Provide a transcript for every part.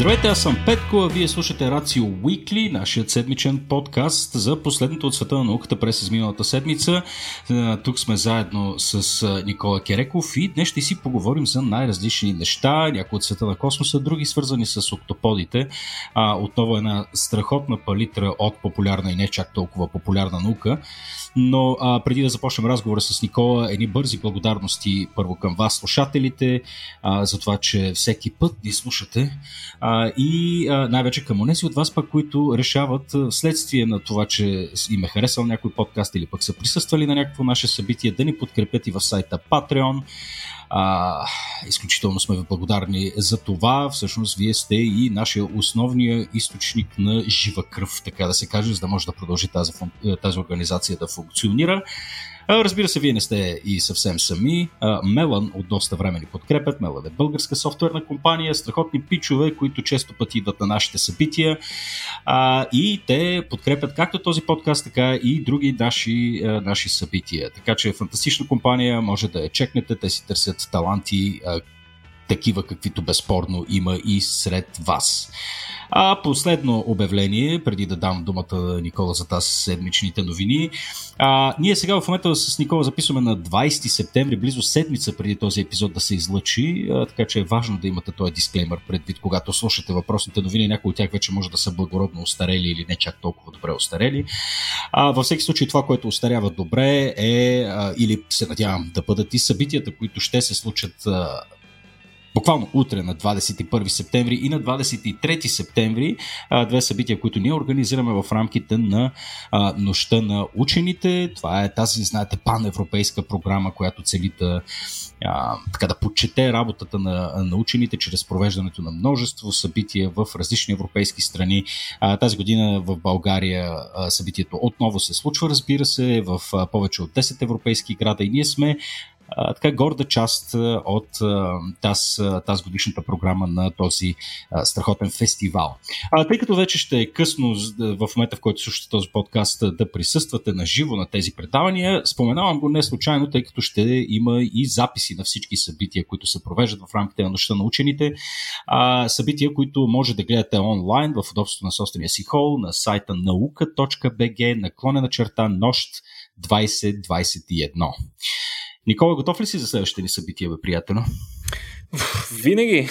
Здравейте, аз съм Петко, а вие слушате Рацио Уикли, нашият седмичен подкаст за последното от света на науката през изминалата седмица. Тук сме заедно с Никола Кереков и днес ще си поговорим за най-различни неща, някои от света на космоса, други свързани с октоподите. А, отново една страхотна палитра от популярна и не чак толкова популярна наука. Но а, преди да започнем разговора с Никола, едни бързи благодарности първо към вас, слушателите, а, за това, че всеки път ни слушате а, и а, най-вече към онези от вас пък, които решават вследствие на това, че им е харесал някой подкаст или пък са присъствали на някакво наше събитие, да ни подкрепят и в сайта Patreon. А, изключително сме ви благодарни за това. Всъщност, вие сте и нашия основния източник на жива кръв, така да се каже, за да може да продължи тази, тази организация да функционира. Разбира се, вие не сте и съвсем сами. Мелан от доста време ни подкрепят. Мелан е българска софтуерна компания, страхотни пичове, които често пъти идват на нашите събития. И те подкрепят както този подкаст, така и други наши, наши събития. Така че фантастична компания, може да я чекнете. Те си търсят таланти, такива каквито безспорно има и сред вас. А последно обявление, преди да дам думата на Никола за тази седмичните новини. А, ние сега в момента с Никола записваме на 20 септември, близо седмица преди този епизод да се излъчи, а, така че е важно да имате този дисклеймер предвид, когато слушате въпросните новини. Някои от тях вече може да са благородно устарели или не чак толкова добре устарели. А, във всеки случай това, което устарява добре е, а, или се надявам да бъдат и събитията, които ще се случат буквално утре на 21 септември и на 23 септември, две събития, които ние организираме в рамките на нощта на учените. Това е тази, знаете, паневропейска програма, която цели да така да подчете работата на, на учените чрез провеждането на множество събития в различни европейски страни. Тази година в България събитието отново се случва, разбира се, в повече от 10 европейски града и ние сме така горда част от тази, тази годишната програма на този страхотен фестивал. А, тъй като вече ще е късно в момента, в който слушате този подкаст, да присъствате на живо на тези предавания, споменавам го не случайно, тъй като ще има и записи на всички събития, които се провеждат в рамките на нощта на учените. А, събития, които може да гледате онлайн в удобството на собствения си хол, на сайта nauka.bg, наклонена черта нощ 2021. Никола, готов ли си за следващите ни събития, бе, приятел? Винаги.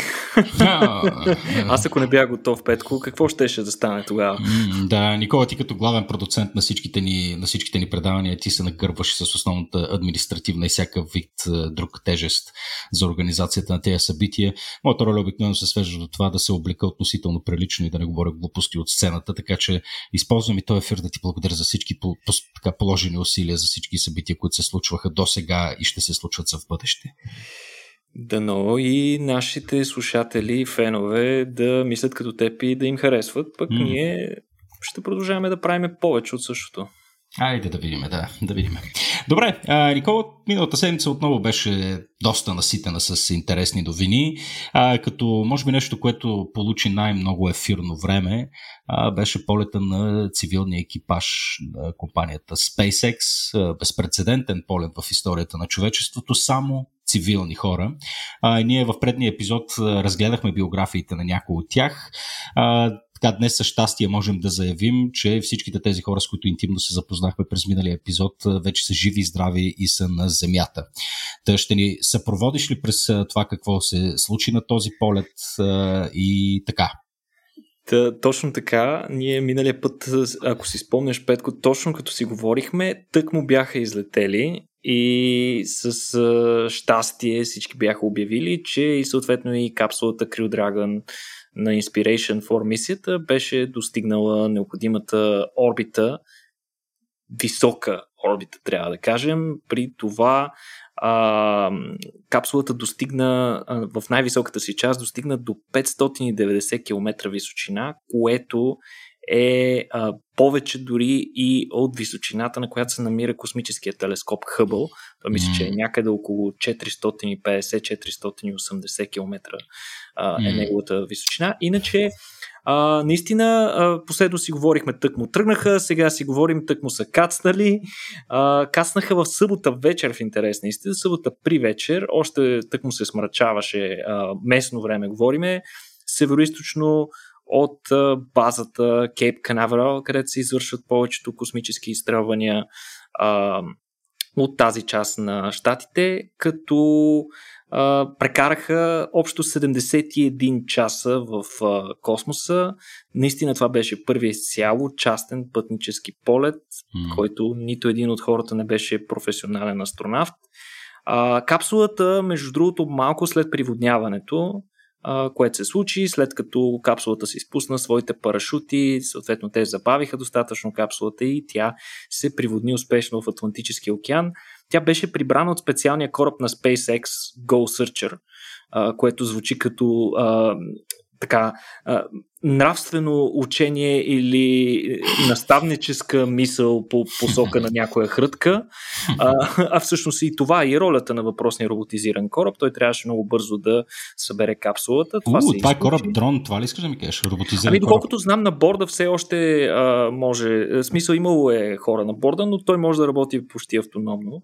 Аз ако не бях готов, Петко, какво щеше да стане тогава? да, Никола, ти като главен продуцент на всичките ни, на всичките ни предавания, ти се нагърбваш с основната административна и всяка вид друг тежест за организацията на тези събития. Моята роля обикновено се свежда до това да се облека относително прилично и да не говоря глупости от сцената, така че използвам и този ефир да ти благодаря за всички по, по, така, положени усилия, за всички събития, които се случваха до сега и ще се случват за в бъдеще. Дано и нашите слушатели и фенове да мислят като теб и да им харесват, пък mm. ние ще продължаваме да правим повече от същото. Айде да видим, да, да видим. Добре, а, Никола, миналата седмица отново беше доста наситена с интересни новини, а, като може би нещо, което получи най-много ефирно време, а, беше полета на цивилния екипаж на компанията SpaceX, безпредседентен полет в историята на човечеството, само цивилни хора. А, ние в предния епизод разгледахме биографиите на някои от тях. А, така, днес със щастие можем да заявим, че всичките тези хора, с които интимно се запознахме през миналия епизод, вече са живи, здрави и са на Земята. Та ще ни съпроводиш ли през това какво се случи на този полет и така? Та, точно така, ние миналия път, ако си спомняш, Петко, точно като си говорихме, тък му бяха излетели и с а, щастие всички бяха обявили, че и съответно и капсулата Crew Dragon на Inspiration for мисията беше достигнала необходимата орбита, висока орбита, трябва да кажем. При това а, капсулата достигна а, в най-високата си част достигна до 590 км височина, което е а, повече дори и от височината, на която се намира космическия телескоп Хъбъл. Това мисля, че е някъде около 450-480 км а, е неговата височина. Иначе, а, наистина, а, последно си говорихме тък му тръгнаха, сега си говорим тък му са кацнали. А, кацнаха в събота вечер в интерес наистина, събота при вечер, още тък му се смрачаваше а, местно време говориме североисточно от базата Кейп Канаверал, където се извършват повечето космически изстрелвания а, от тази част на щатите, като а, прекараха общо 71 часа в а, космоса. Наистина това беше първият цяло частен пътнически полет, mm. който нито един от хората не беше професионален астронавт. А, капсулата, между другото, малко след приводняването, което се случи, след като капсулата се изпусна своите парашути, съответно те забавиха достатъчно капсулата и тя се приводни успешно в Атлантическия океан. Тя беше прибрана от специалния кораб на SpaceX Go Searcher, което звучи като така, нравствено учение или наставническа мисъл по посока на някоя хрътка. А, а всъщност и това е и ролята на въпросния роботизиран кораб. Той трябваше много бързо да събере капсулата. Това, У, това е кораб дрон, това ли искаш да ми кажеш? Роботизиран ами, доколкото знам, на борда все още а, може. Смисъл имало е хора на борда, но той може да работи почти автономно.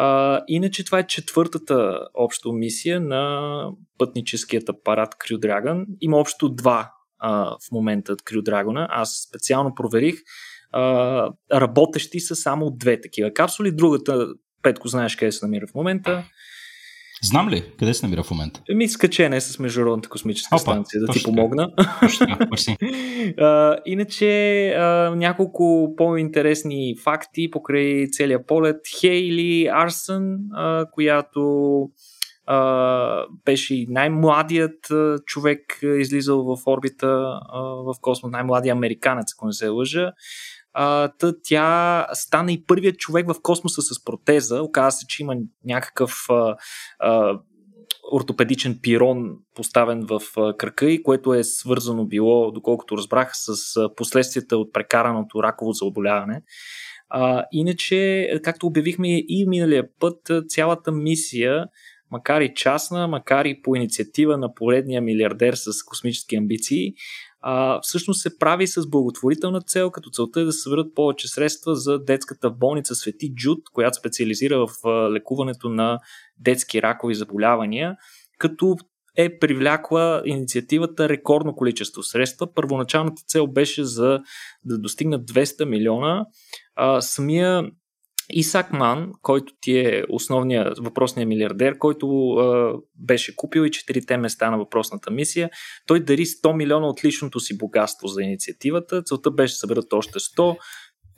А, иначе това е четвъртата общо мисия на пътническият апарат Crew Dragon. Има общо два а, в момента от Crew Dragon. Аз специално проверих. А, работещи са само две такива капсули. Другата, Петко, знаеш къде се намира в момента. Знам ли къде се намира в момента? Ми скачене с Международната космическа Опа, станция, да ти помогна. а, иначе а, няколко по-интересни факти покрай целият полет. Хейли Арсън, а, която а, беше и най-младият а, човек излизал в орбита а, в космос, най-младият американец, ако не се лъжа та тя стана и първият човек в космоса с протеза. Оказва се, че има някакъв а, а, ортопедичен пирон поставен в кръка и което е свързано било, доколкото разбрах, с последствията от прекараното раково заболяване. А, иначе, както обявихме и миналия път, цялата мисия, макар и частна, макар и по инициатива на поредния милиардер с космически амбиции, а, всъщност се прави с благотворителна цел, като целта е да съберат повече средства за детската болница Свети Джуд, която специализира в а, лекуването на детски ракови заболявания, като е привлякла инициативата рекордно количество средства. Първоначалната цел беше за да достигнат 200 милиона. А, самия Исак Ман, който ти е основният въпросният милиардер, който а, беше купил и четирите места на въпросната мисия, той дари 100 милиона от личното си богатство за инициативата. Целта беше да съберат още 100.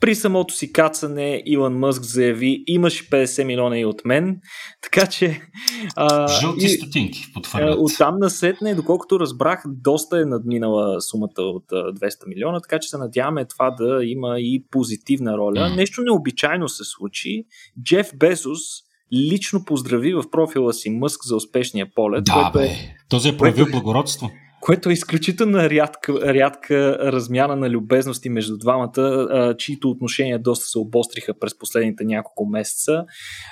При самото си кацане Илон Мъск заяви, имаш 50 милиона и от мен, така че... А, Жълти и, стотинки потвърдят. Оттам насетне, доколкото разбрах, доста е надминала сумата от 200 милиона, така че се надяваме това да има и позитивна роля. Mm. Нещо необичайно се случи. Джеф Безос лично поздрави в профила си Мъск за успешния полет. Да, което е, бе. Този е проявил което... благородство което е изключително рядка, рядка размяна на любезности между двамата, чието отношения доста се обостриха през последните няколко месеца.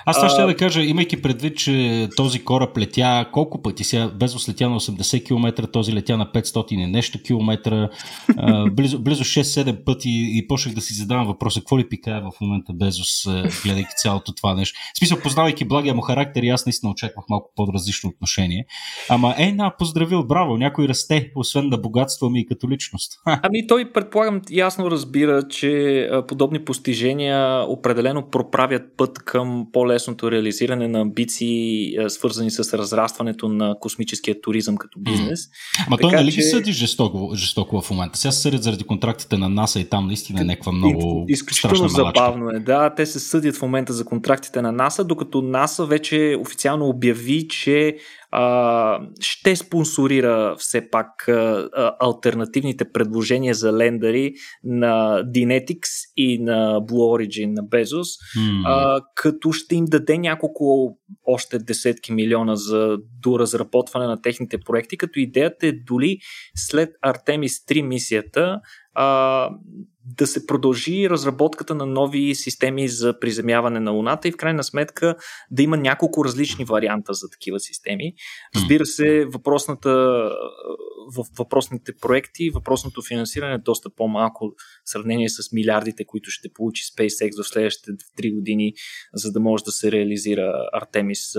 Аз това ще да кажа, имайки предвид, че този кораб летя колко пъти сега, без летя на 80 км, този летя на 500 и нещо километра, близо, близо 6-7 пъти и почнах да си задавам въпроса, какво ли пикае в момента Безос, гледайки цялото това нещо. В смисъл, познавайки благия му характер, аз наистина очаквах малко по-различно отношение. Ама е, на, поздравил, браво, някой расте, освен да богатстваме и като личност. Ами той, предполагам, ясно разбира, че подобни постижения определено проправят път към по-лесното реализиране на амбиции, свързани с разрастването на космическия туризъм като бизнес. Ама той нали че... ги съди жестоко, жестоко в момента? Сега се съдят заради контрактите на НАСА и там наистина е някаква много Изключително забавно е, да. Те се съдят в момента за контрактите на НАСА, докато НАСА вече официално обяви, че а, ще спонсорира все пак а, альтернативните предложения за лендъри на Dynetics и на Blue Origin на Bezos, mm. а, като ще им даде няколко още десетки милиона за доразработване на техните проекти, като идеята е доли след Artemis 3 мисията а, да се продължи разработката на нови системи за приземяване на Луната и в крайна сметка да има няколко различни варианта за такива системи. Разбира се, въпросната, въпросните проекти, въпросното финансиране е доста по-малко в сравнение с милиардите, които ще получи SpaceX в следващите 3 години, за да може да се реализира Артемис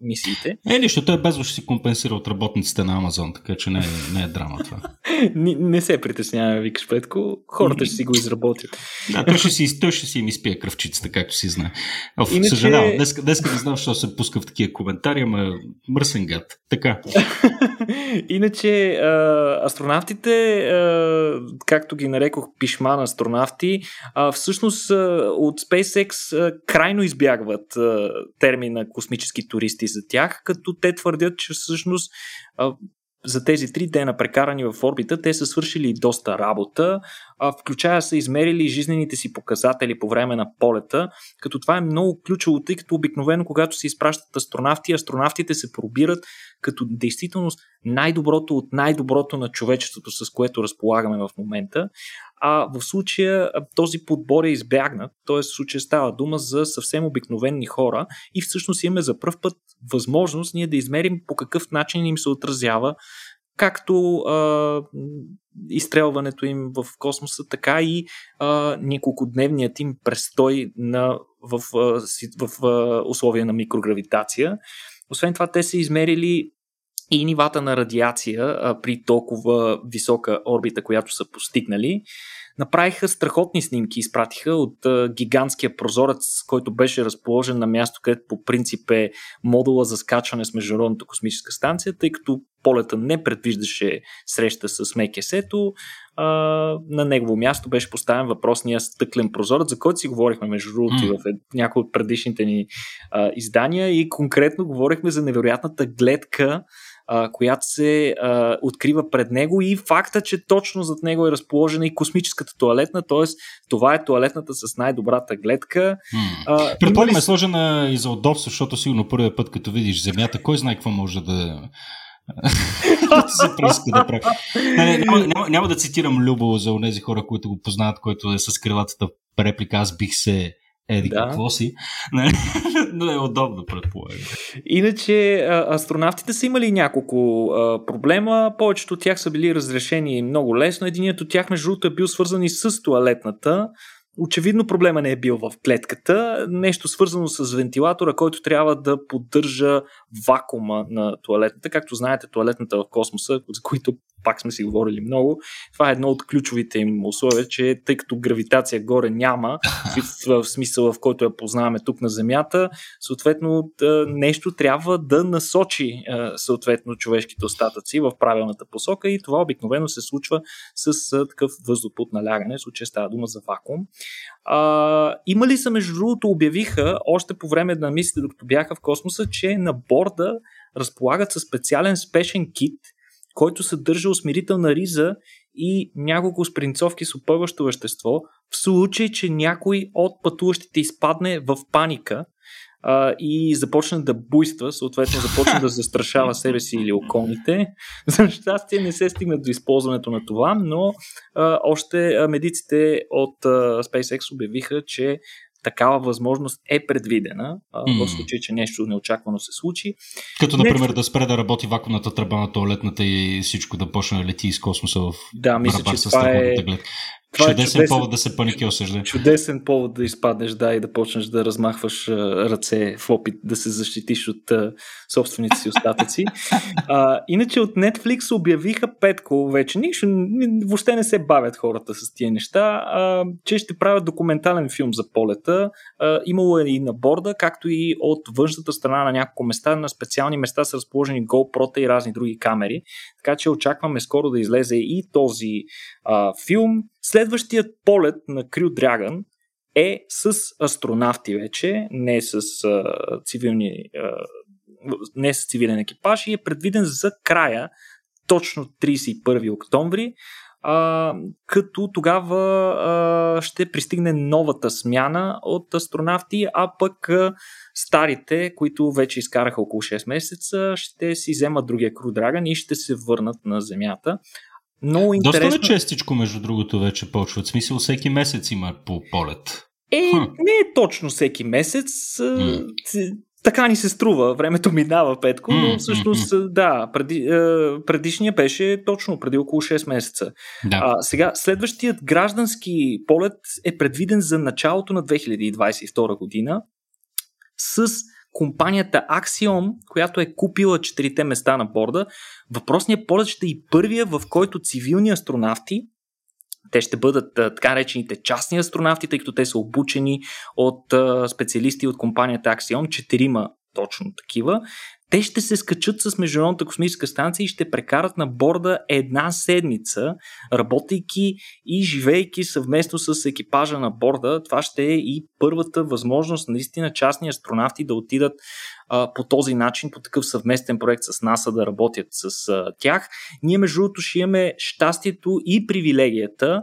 мисиите. Е, нищо, той без ще си компенсира от работниците на Амазон, така че не е, не е драма това. не, не се притесняваме, викаш Петко. Хората ще си го изработят. Да, той ще си, той ще си им изпие кръвчицата, както си знае. Оф, Иначе... Съжалявам, днес, днес не знам, защо се пуска в такива коментари, ама мръсен гад. Така. Иначе а, астронавтите, а, както ги нарекох пишман астронавти, а, всъщност а, от SpaceX а, крайно избягват а, термина космически туристи за тях, като те твърдят, че всъщност а, за тези три дена прекарани в орбита, те са свършили доста работа, включая са измерили жизнените си показатели по време на полета, като това е много ключово, тъй като обикновено, когато се изпращат астронавти, астронавтите се пробират като действителност най-доброто от най-доброто на човечеството, с което разполагаме в момента. А в случая този подбор е избягнат, т.е. в случая става дума за съвсем обикновени хора и всъщност имаме за първ път възможност ние да измерим по какъв начин им се отразява както а, изстрелването им в космоса, така и а, няколкодневният им престой на, в, в, в, условия на микрогравитация. Освен това, те са измерили и нивата на радиация а, при толкова висока орбита, която са постигнали. Направиха страхотни снимки, изпратиха от а, гигантския прозорец, който беше разположен на място, където по принцип е модула за скачване с Международната космическа станция, тъй като полета не предвиждаше среща с МКС-то. А, на негово място беше поставен въпросния стъклен прозорец, за който си говорихме между другото mm. в някои от предишните ни а, издания и конкретно говорихме за невероятната гледка а, която се а, открива пред него и факта, че точно зад него е разположена и космическата туалетна, т.е. това е туалетната с най-добрата гледка. Hmm. Предполагам е сложена и за удобство, защото сигурно първият път, като видиш Земята, кой знае какво може да да се прииска да прави. Не, няма, няма, няма да цитирам Любо за тези хора, които го познават, който е с крилатата реплика. Аз бих се еди да. какво си, но е удобно, предполагам. Иначе астронавтите са имали няколко а, проблема, повечето от тях са били разрешени много лесно. Единият от тях, между другото, е бил свързан и с туалетната. Очевидно проблема не е бил в клетката, нещо свързано с вентилатора, който трябва да поддържа вакуума на туалетната. Както знаете, туалетната в космоса, за които пак сме си говорили много, това е едно от ключовите им условия, че тъй като гравитация горе няма, в, в смисъл в който я познаваме тук на Земята, съответно нещо трябва да насочи съответно човешките остатъци в правилната посока и това обикновено се случва с такъв въздух под налягане, в случая става дума за вакуум. А, има ли са, между другото, обявиха още по време на мисията, докато бяха в космоса, че на борда разполагат със специален спешен кит, който съдържа усмирителна риза и няколко спринцовки с опъващо вещество, в случай, че някой от пътуващите изпадне в паника а, и започне да буйства, съответно започне да застрашава себе си или околните. За щастие не се стигна до използването на това, но а, още медиците от а, SpaceX обявиха, че такава възможност е предвидена mm. в случай, че нещо неочаквано се случи. Като, например, нещо... да спре да работи вакуумната тръба на туалетната и всичко да почне да лети из космоса в Да, мисля, че това е, това чудесен, е чудесен повод да се паники осъжда. Чудесен повод да изпаднеш, да, и да почнеш да размахваш ръце в опит да се защитиш от а, собствените си остатъци. а, иначе от Netflix обявиха Петко вече. Нищо, въобще не се бавят хората с тия неща, а, че ще правят документален филм за полета. А, имало е и на борда, както и от външната страна на няколко места. На специални места са разположени GoPro и разни други камери. Така че очакваме скоро да излезе и този а, филм. Следващият полет на Crew Dragon е с астронавти вече, не с а, цивилни, а, не с цивилен екипаж и е предвиден за края, точно 31 октомври, а, като тогава а, ще пристигне новата смяна от астронавти, а пък а, старите, които вече изкараха около 6 месеца, ще си вземат другия Crew Dragon и ще се върнат на Земята. Много интересно. Доста честичко, между другото, вече почват. Смисъл, всеки месец има по полет. Е, хм. не е точно всеки месец. Mm. Така ни се струва. Времето минава, Петко, но всъщност, да, преди, предишния беше точно преди около 6 месеца. Да. А, сега, следващият граждански полет е предвиден за началото на 2022 година с компанията Axiom, която е купила четирите места на борда. Въпросният полет ще е и първия, в който цивилни астронавти те ще бъдат така речените частни астронавти, тъй като те са обучени от специалисти от компанията Axiom, четирима точно такива. Те ще се скачат с Международната космическа станция и ще прекарат на борда една седмица, работейки и живейки съвместно с екипажа на борда. Това ще е и първата възможност наистина частни астронавти да отидат а, по този начин, по такъв съвместен проект с НАСА да работят с а, тях. Ние между другото ще имаме щастието и привилегията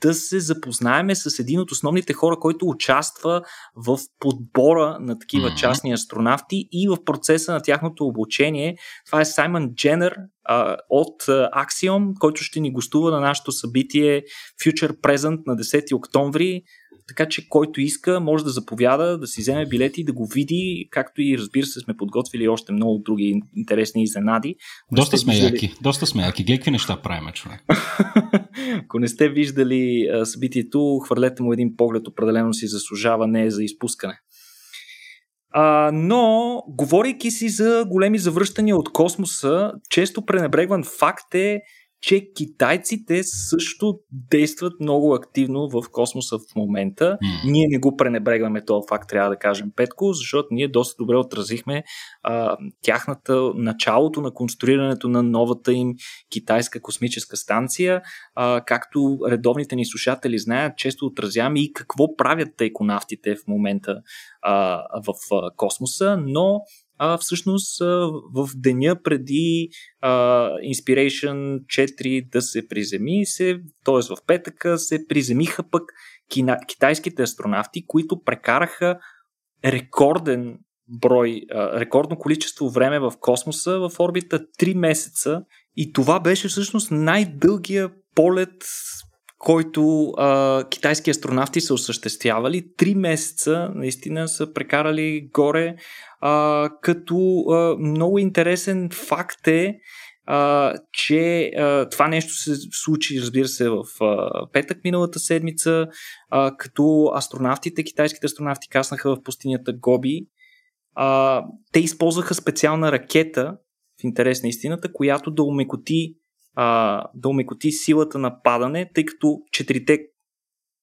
да се запознаеме с един от основните хора, който участва в подбора на такива mm-hmm. частни астронавти и в процеса на тяхното обучение. Това е Саймън Дженър а, от Axiom, който ще ни гостува на нашето събитие Future Present на 10 октомври така че който иска може да заповяда, да си вземе билети и да го види, както и разбира се сме подготвили още много други интересни изненади. Доста сме виждали... яки, доста сме яки. Гледай какви неща правим, човек. Ако не сте виждали събитието, хвърлете му един поглед, определено си заслужава, не е за изпускане. А, но, говорейки си за големи завръщания от космоса, често пренебрегван факт е, че китайците също действат много активно в космоса в момента. Mm. Ние не го пренебрегваме този факт, трябва да кажем, Петко, защото ние доста добре отразихме а, тяхната началото на конструирането на новата им китайска космическа станция. А, както редовните ни слушатели знаят, често отразяваме и какво правят тайконавтите в момента а, в а, космоса, но а всъщност в деня преди а, Inspiration 4 да се приземи, се, т.е. в петъка се приземиха пък кина, китайските астронавти, които прекараха рекорден брой, а, рекордно количество време в космоса в орбита 3 месеца и това беше всъщност най-дългия полет който а, китайски астронавти са осъществявали. Три месеца наистина са прекарали горе, а, като а, много интересен факт е, а, че а, това нещо се случи, разбира се, в а, петък миналата седмица, а, като астронавтите, китайските астронавти каснаха в пустинята Гоби. А, те използваха специална ракета, в интерес на истината, която да умекоти а, да умекоти силата на падане, тъй като четирите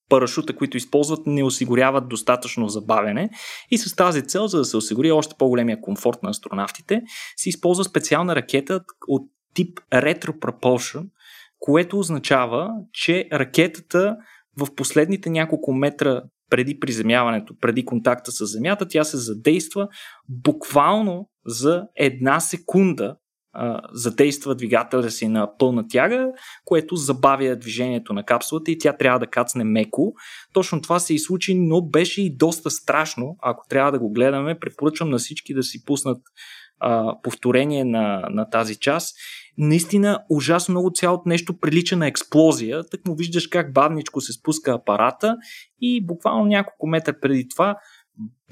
парашута, които използват, не осигуряват достатъчно забавяне. И с тази цел, за да се осигури още по-големия комфорт на астронавтите, се използва специална ракета от тип Retro Propulsion, което означава, че ракетата в последните няколко метра преди приземяването, преди контакта с Земята, тя се задейства буквално за една секунда задейства двигателя си на пълна тяга, което забавя движението на капсулата и тя трябва да кацне меко. Точно това се и случи, но беше и доста страшно. Ако трябва да го гледаме, препоръчвам на всички да си пуснат а, повторение на, на тази част. Наистина ужасно много цялото нещо прилича на експлозия. Так му виждаш как бавничко се спуска апарата и буквално няколко метра преди това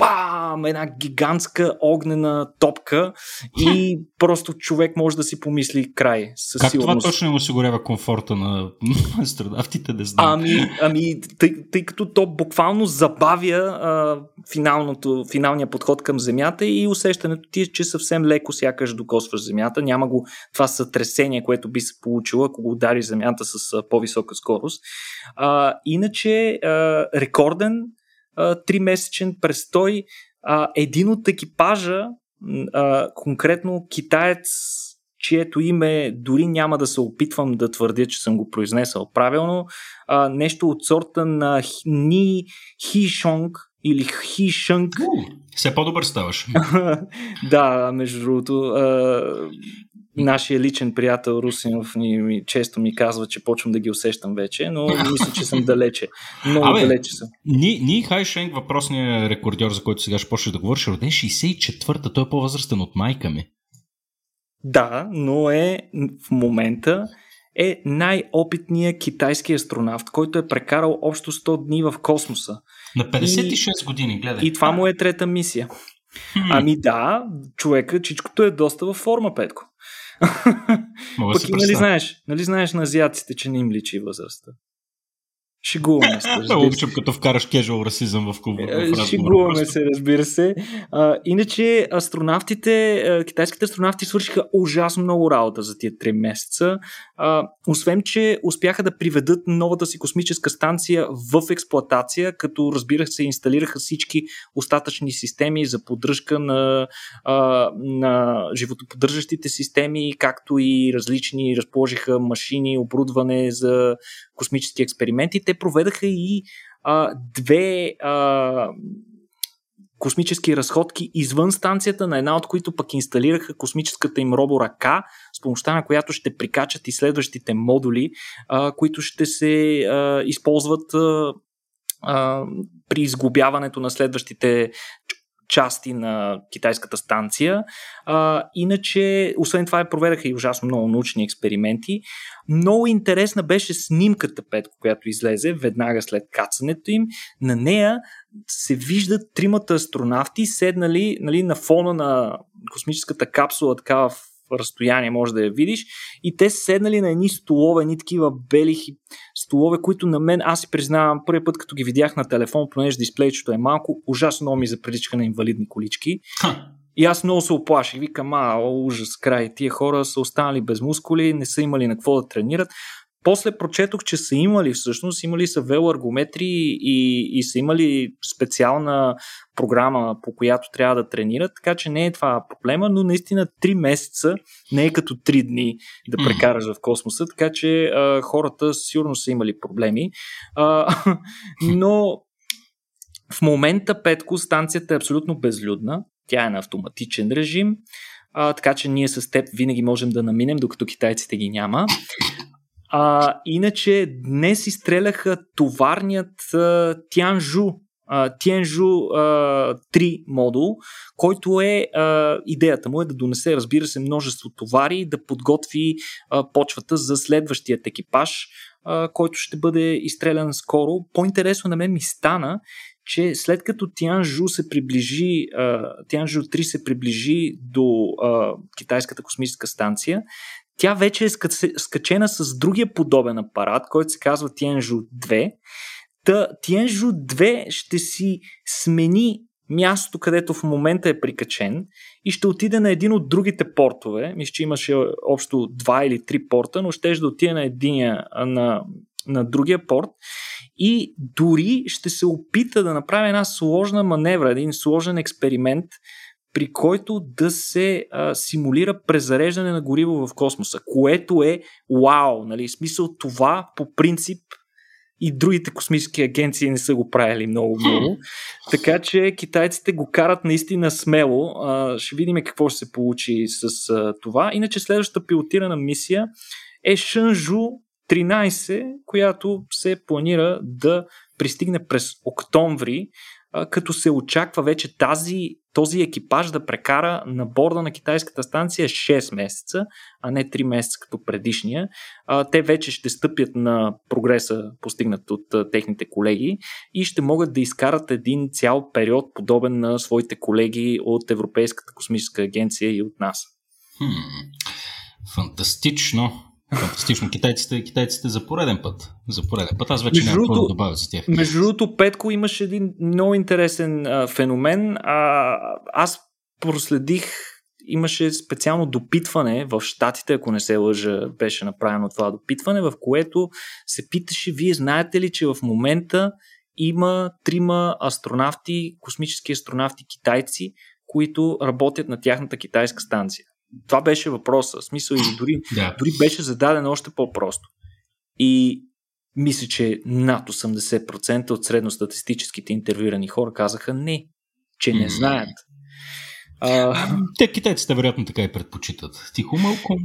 бам, една гигантска огнена топка и просто човек може да си помисли край. Със как сигурност. това точно им осигурява комфорта на астронавтите, не знам. Ами, ами тъй, тъй като то буквално забавя а, финалното, финалния подход към Земята и усещането ти е, че съвсем леко сякаш докосваш Земята. Няма го това сътресение, което би се получило, ако го удари Земята с а, по-висока скорост. А, иначе а, рекорден тримесечен престой. А, един от екипажа, а, конкретно китаец, чието име дори няма да се опитвам да твърдя, че съм го произнесъл правилно, а, нещо от сорта на Ни Хишонг или Хишънг. Все по-добър ставаш. да, между другото, а, нашия личен приятел Русинов ми, ми, често ми казва, че почвам да ги усещам вече, но мисля, че съм далече. Много Абе, далече съм. Ни, Ни Хайшенг, въпросният рекордьор, за който сега ще почнеш да говориш, е роден 64-та, той е по-възрастен от майка ми. Да, но е в момента е най-опитният китайски астронавт, който е прекарал общо 100 дни в космоса. На 56 и, години, гледай. И това му е трета мисия. Хм. Ами да, човека, чичкото е доста във форма, Петко. Пък и нали знаеш, нали знаеш на азиатците, че не им личи възрастта. Шегуваме се. Обичам като вкараш кежуал расизъм в клуба. Е, шегуваме се, разбира се. А, иначе астронавтите, китайските астронавти свършиха ужасно много работа за тия 3 месеца. А, освен, че успяха да приведат новата си космическа станция в експлоатация, като разбира се инсталираха всички остатъчни системи за поддръжка на, а, на животоподдържащите системи, както и различни разположиха машини, оборудване за космически експерименти. Те проведаха и а, две а, космически разходки извън станцията, на една от които пък инсталираха космическата им роборъка, с помощта на която ще прикачат и следващите модули, а, които ще се а, използват а, а, при изглобяването на следващите части на китайската станция. А, иначе, освен това, проведаха и ужасно много научни експерименти. Много интересна беше снимката, Петко, която излезе веднага след кацането им. На нея се виждат тримата астронавти, седнали нали, на фона на космическата капсула, така в разстояние може да я видиш. И те са седнали на едни столове, едни такива бели столове, които на мен, аз си признавам, първият път като ги видях на телефон, понеже дисплейчето е малко, ужасно много ми заприличаха на инвалидни колички. И аз много се оплаших. Викам, а, ужас, край. Тия хора са останали без мускули, не са имали на какво да тренират. После прочетох, че са имали всъщност, имали са велоаргометри и, и са имали специална програма, по която трябва да тренират, така че не е това проблема, но наистина 3 месеца не е като 3 дни да прекараш в космоса, така че а, хората сигурно са имали проблеми. А, но в момента, Петко, станцията е абсолютно безлюдна. Тя е на автоматичен режим, а, така че ние с теб винаги можем да наминем, докато китайците ги няма. А, иначе днес изстреляха товарният а, Тянжу, а, Тянжу а, 3 модул, който е а, идеята му е да донесе, разбира се, множество товари, да подготви а, почвата за следващият екипаж, а, който ще бъде изстрелян скоро. По-интересно на мен ми стана, че след като Тянжу се приближи, Тянжу 3 се приближи до а, китайската космическа станция, тя вече е скачена с другия подобен апарат, който се казва Тиенжу 2. Та Тиенжу 2 ще си смени мястото, където в момента е прикачен и ще отиде на един от другите портове. Мисля, че имаше общо два или три порта, но ще да отиде на единия, на, на другия порт и дори ще се опита да направи една сложна маневра, един сложен експеримент, при който да се а, симулира презареждане на гориво в космоса, което е вау, нали? Смисъл това по принцип и другите космически агенции не са го правили много-много. Така че китайците го карат наистина смело. А, ще видим какво ще се получи с а, това. Иначе следващата пилотирана мисия е Шънжу 13, която се планира да пристигне през октомври като се очаква вече тази, този екипаж да прекара на борда на китайската станция 6 месеца, а не 3 месеца като предишния. Те вече ще стъпят на прогреса, постигнат от техните колеги и ще могат да изкарат един цял период, подобен на своите колеги от Европейската космическа агенция и от нас. Хм, фантастично. Фантастично. Китайците, китайците за пореден път. За пореден път. Аз вече няма какво да добавя за тях. Между другото, Петко имаше един много интересен а, феномен. А, аз проследих имаше специално допитване в Штатите, ако не се лъжа, беше направено това допитване, в което се питаше, вие знаете ли, че в момента има трима астронавти, космически астронавти китайци, които работят на тяхната китайска станция. Това беше въпроса. Смисъл и дори, да. дори беше зададен още по-просто. И мисля, че над 80% от средностатистическите интервюирани хора казаха не, че не знаят. А... Те китайците вероятно така и предпочитат. Тихо малко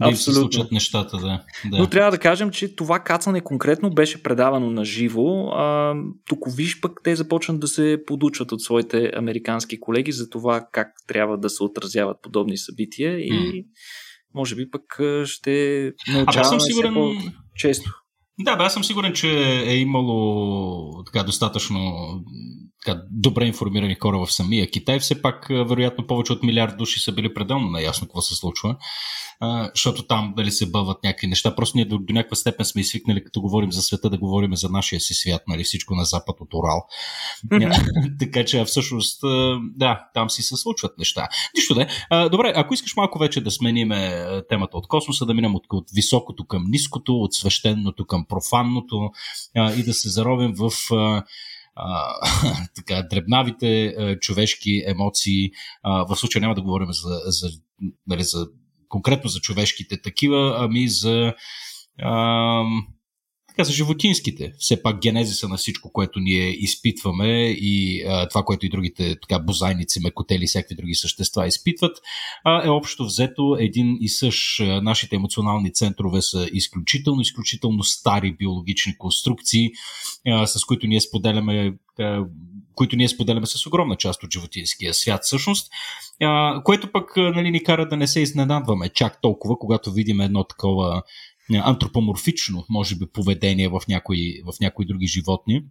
Абсолютно. се случат нещата, да. да. Но трябва да кажем, че това кацане конкретно беше предавано на живо. Тук виж пък те започнат да се подучват от своите американски колеги за това как трябва да се отразяват подобни събития и mm. може би пък ще научаваме сигурен... често. Да, бе, аз съм сигурен, че е имало така достатъчно така, добре информирани хора в самия Китай. Все пак, вероятно, повече от милиард души са били пределно наясно какво се случва, а, защото там дали се бъват някакви неща. Просто ние до, до някаква степен сме свикнали, като говорим за света, да говорим за нашия си свят, нали, всичко на запад от Урал. така че, всъщност, да, там си се случват неща. Нищо да е. Добре, ако искаш малко вече да смениме темата от космоса, да минем от, от високото към ниското, от свещеното към профанното а, и да се заровим в а, така, дребнавите а, човешки емоции. А, в случая няма да говорим за, за, нали, за конкретно за човешките такива, ами за а, така, за животинските. Все пак генезиса на всичко, което ние изпитваме и а, това, което и другите така, бозайници, мекотели и всякакви други същества изпитват, а, е общо взето един и същ. Нашите емоционални центрове са изключително, изключително стари биологични конструкции, а, с които ние споделяме а, които ние споделяме с огромна част от животинския свят всъщност, което пък нали, ни кара да не се изненадваме чак толкова, когато видим едно такова антропоморфично, може би, поведение в някои, в някои други животни.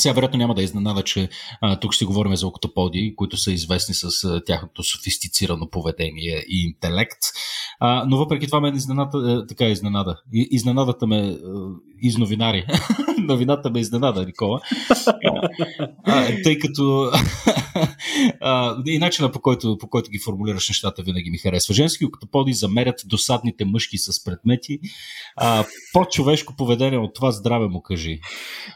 Сега вероятно няма да е изненада, че а, тук ще говорим за октоподи, които са известни с а, тяхното софистицирано поведение и интелект. А, но въпреки това ме изненада, а, така е изненада. И, изненадата ме а, из новинари. Новината ме изненада, Никола. А, тъй като а, и начина по който, по който ги формулираш нещата винаги ми харесва. Женски октоподи замерят досадните мъжки с предмети. А, по-човешко поведение от това здраве му кажи.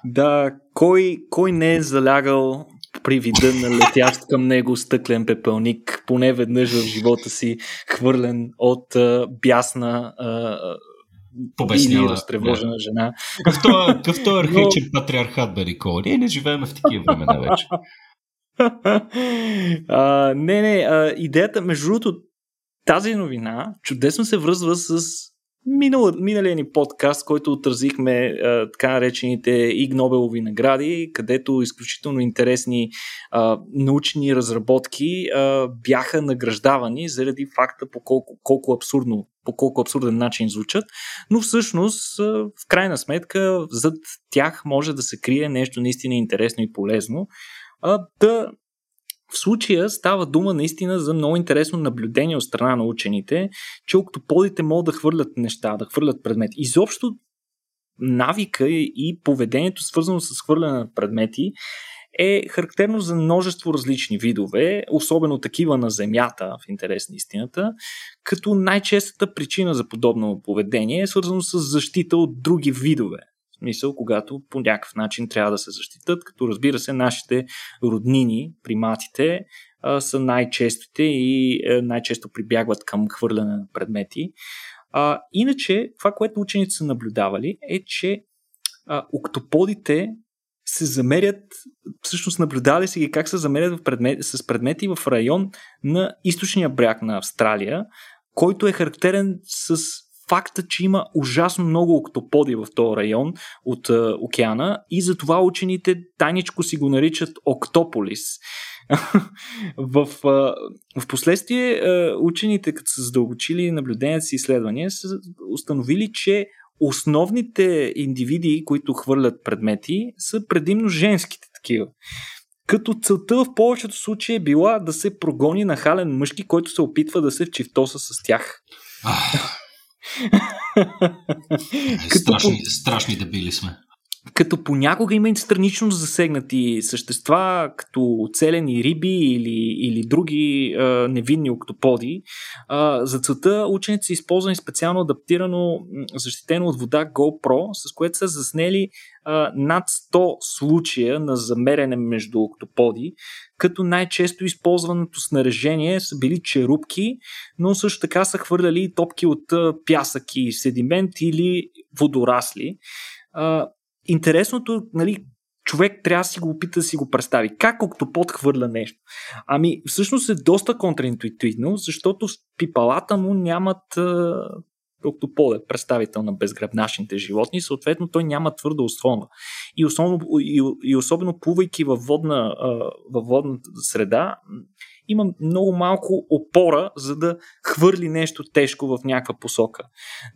Да, кой, кой не е залягал при вида на летящ към него стъклен пепелник, поне веднъж в живота си, хвърлен от а, бясна а, Побесняла, или разтревожена да. жена. Какъв е архаичен Но... патриархат, бе, Никола? Ние не живеем в такива времена вече. а, не, не, а, идеята, между другото, тази новина чудесно се връзва с минал, миналия ни подкаст, който отразихме а, така наречените Иг Нобелови награди, където изключително интересни а, научни разработки а, бяха награждавани заради факта по колко, колко абсурдно по колко абсурден начин звучат, но всъщност в крайна сметка зад тях може да се крие нещо наистина интересно и полезно. Да, в случая става дума наистина за много интересно наблюдение от страна на учените, че октоподите могат да хвърлят неща, да хвърлят предмети. Изобщо навика и поведението, свързано с хвърляне на предмети, е характерно за множество различни видове, особено такива на Земята, в интерес на истината, като най-честата причина за подобно поведение е свързано с защита от други видове. В смисъл, когато по някакъв начин трябва да се защитат, като разбира се, нашите роднини, приматите, са най-честите и е, най-често прибягват към хвърляне на предмети. Иначе, това, което учените са наблюдавали, е, че октоподите се замерят, всъщност наблюдали си ги как се замерят в предмет, с предмети в район на източния бряг на Австралия, който е характерен с факта, че има ужасно много октоподи в този район от а, океана и затова учените тайничко си го наричат Октополис. в, а, в последствие а, учените, като са задълбочили наблюденията си изследвания, са установили, че основните индивиди, които хвърлят предмети, са предимно женските такива. Като целта в повечето случаи е била да се прогони нахален мъжки, който се опитва да се вчивтоса с тях. Страшни, по... страшни дебили сме като понякога има странично засегнати същества, като оцелени риби или, или други а, невинни октоподи. А, за целта ученици са използвани специално адаптирано, защитено от вода GoPro, с което са заснели а, над 100 случая на замерене между октоподи, като най-често използваното снаряжение са били черупки, но също така са хвърляли топки от пясък и седимент или водорасли. Интересното, нали, човек трябва да си го опита да си го представи. Как октопод хвърля нещо? Ами, всъщност е доста контраинтуитивно, защото пипалата му нямат октопод е представител на безгръбначните животни, съответно той няма твърда основа. И, основно, и, и особено плувайки във водна, във водната среда, има много малко опора, за да хвърли нещо тежко в някаква посока.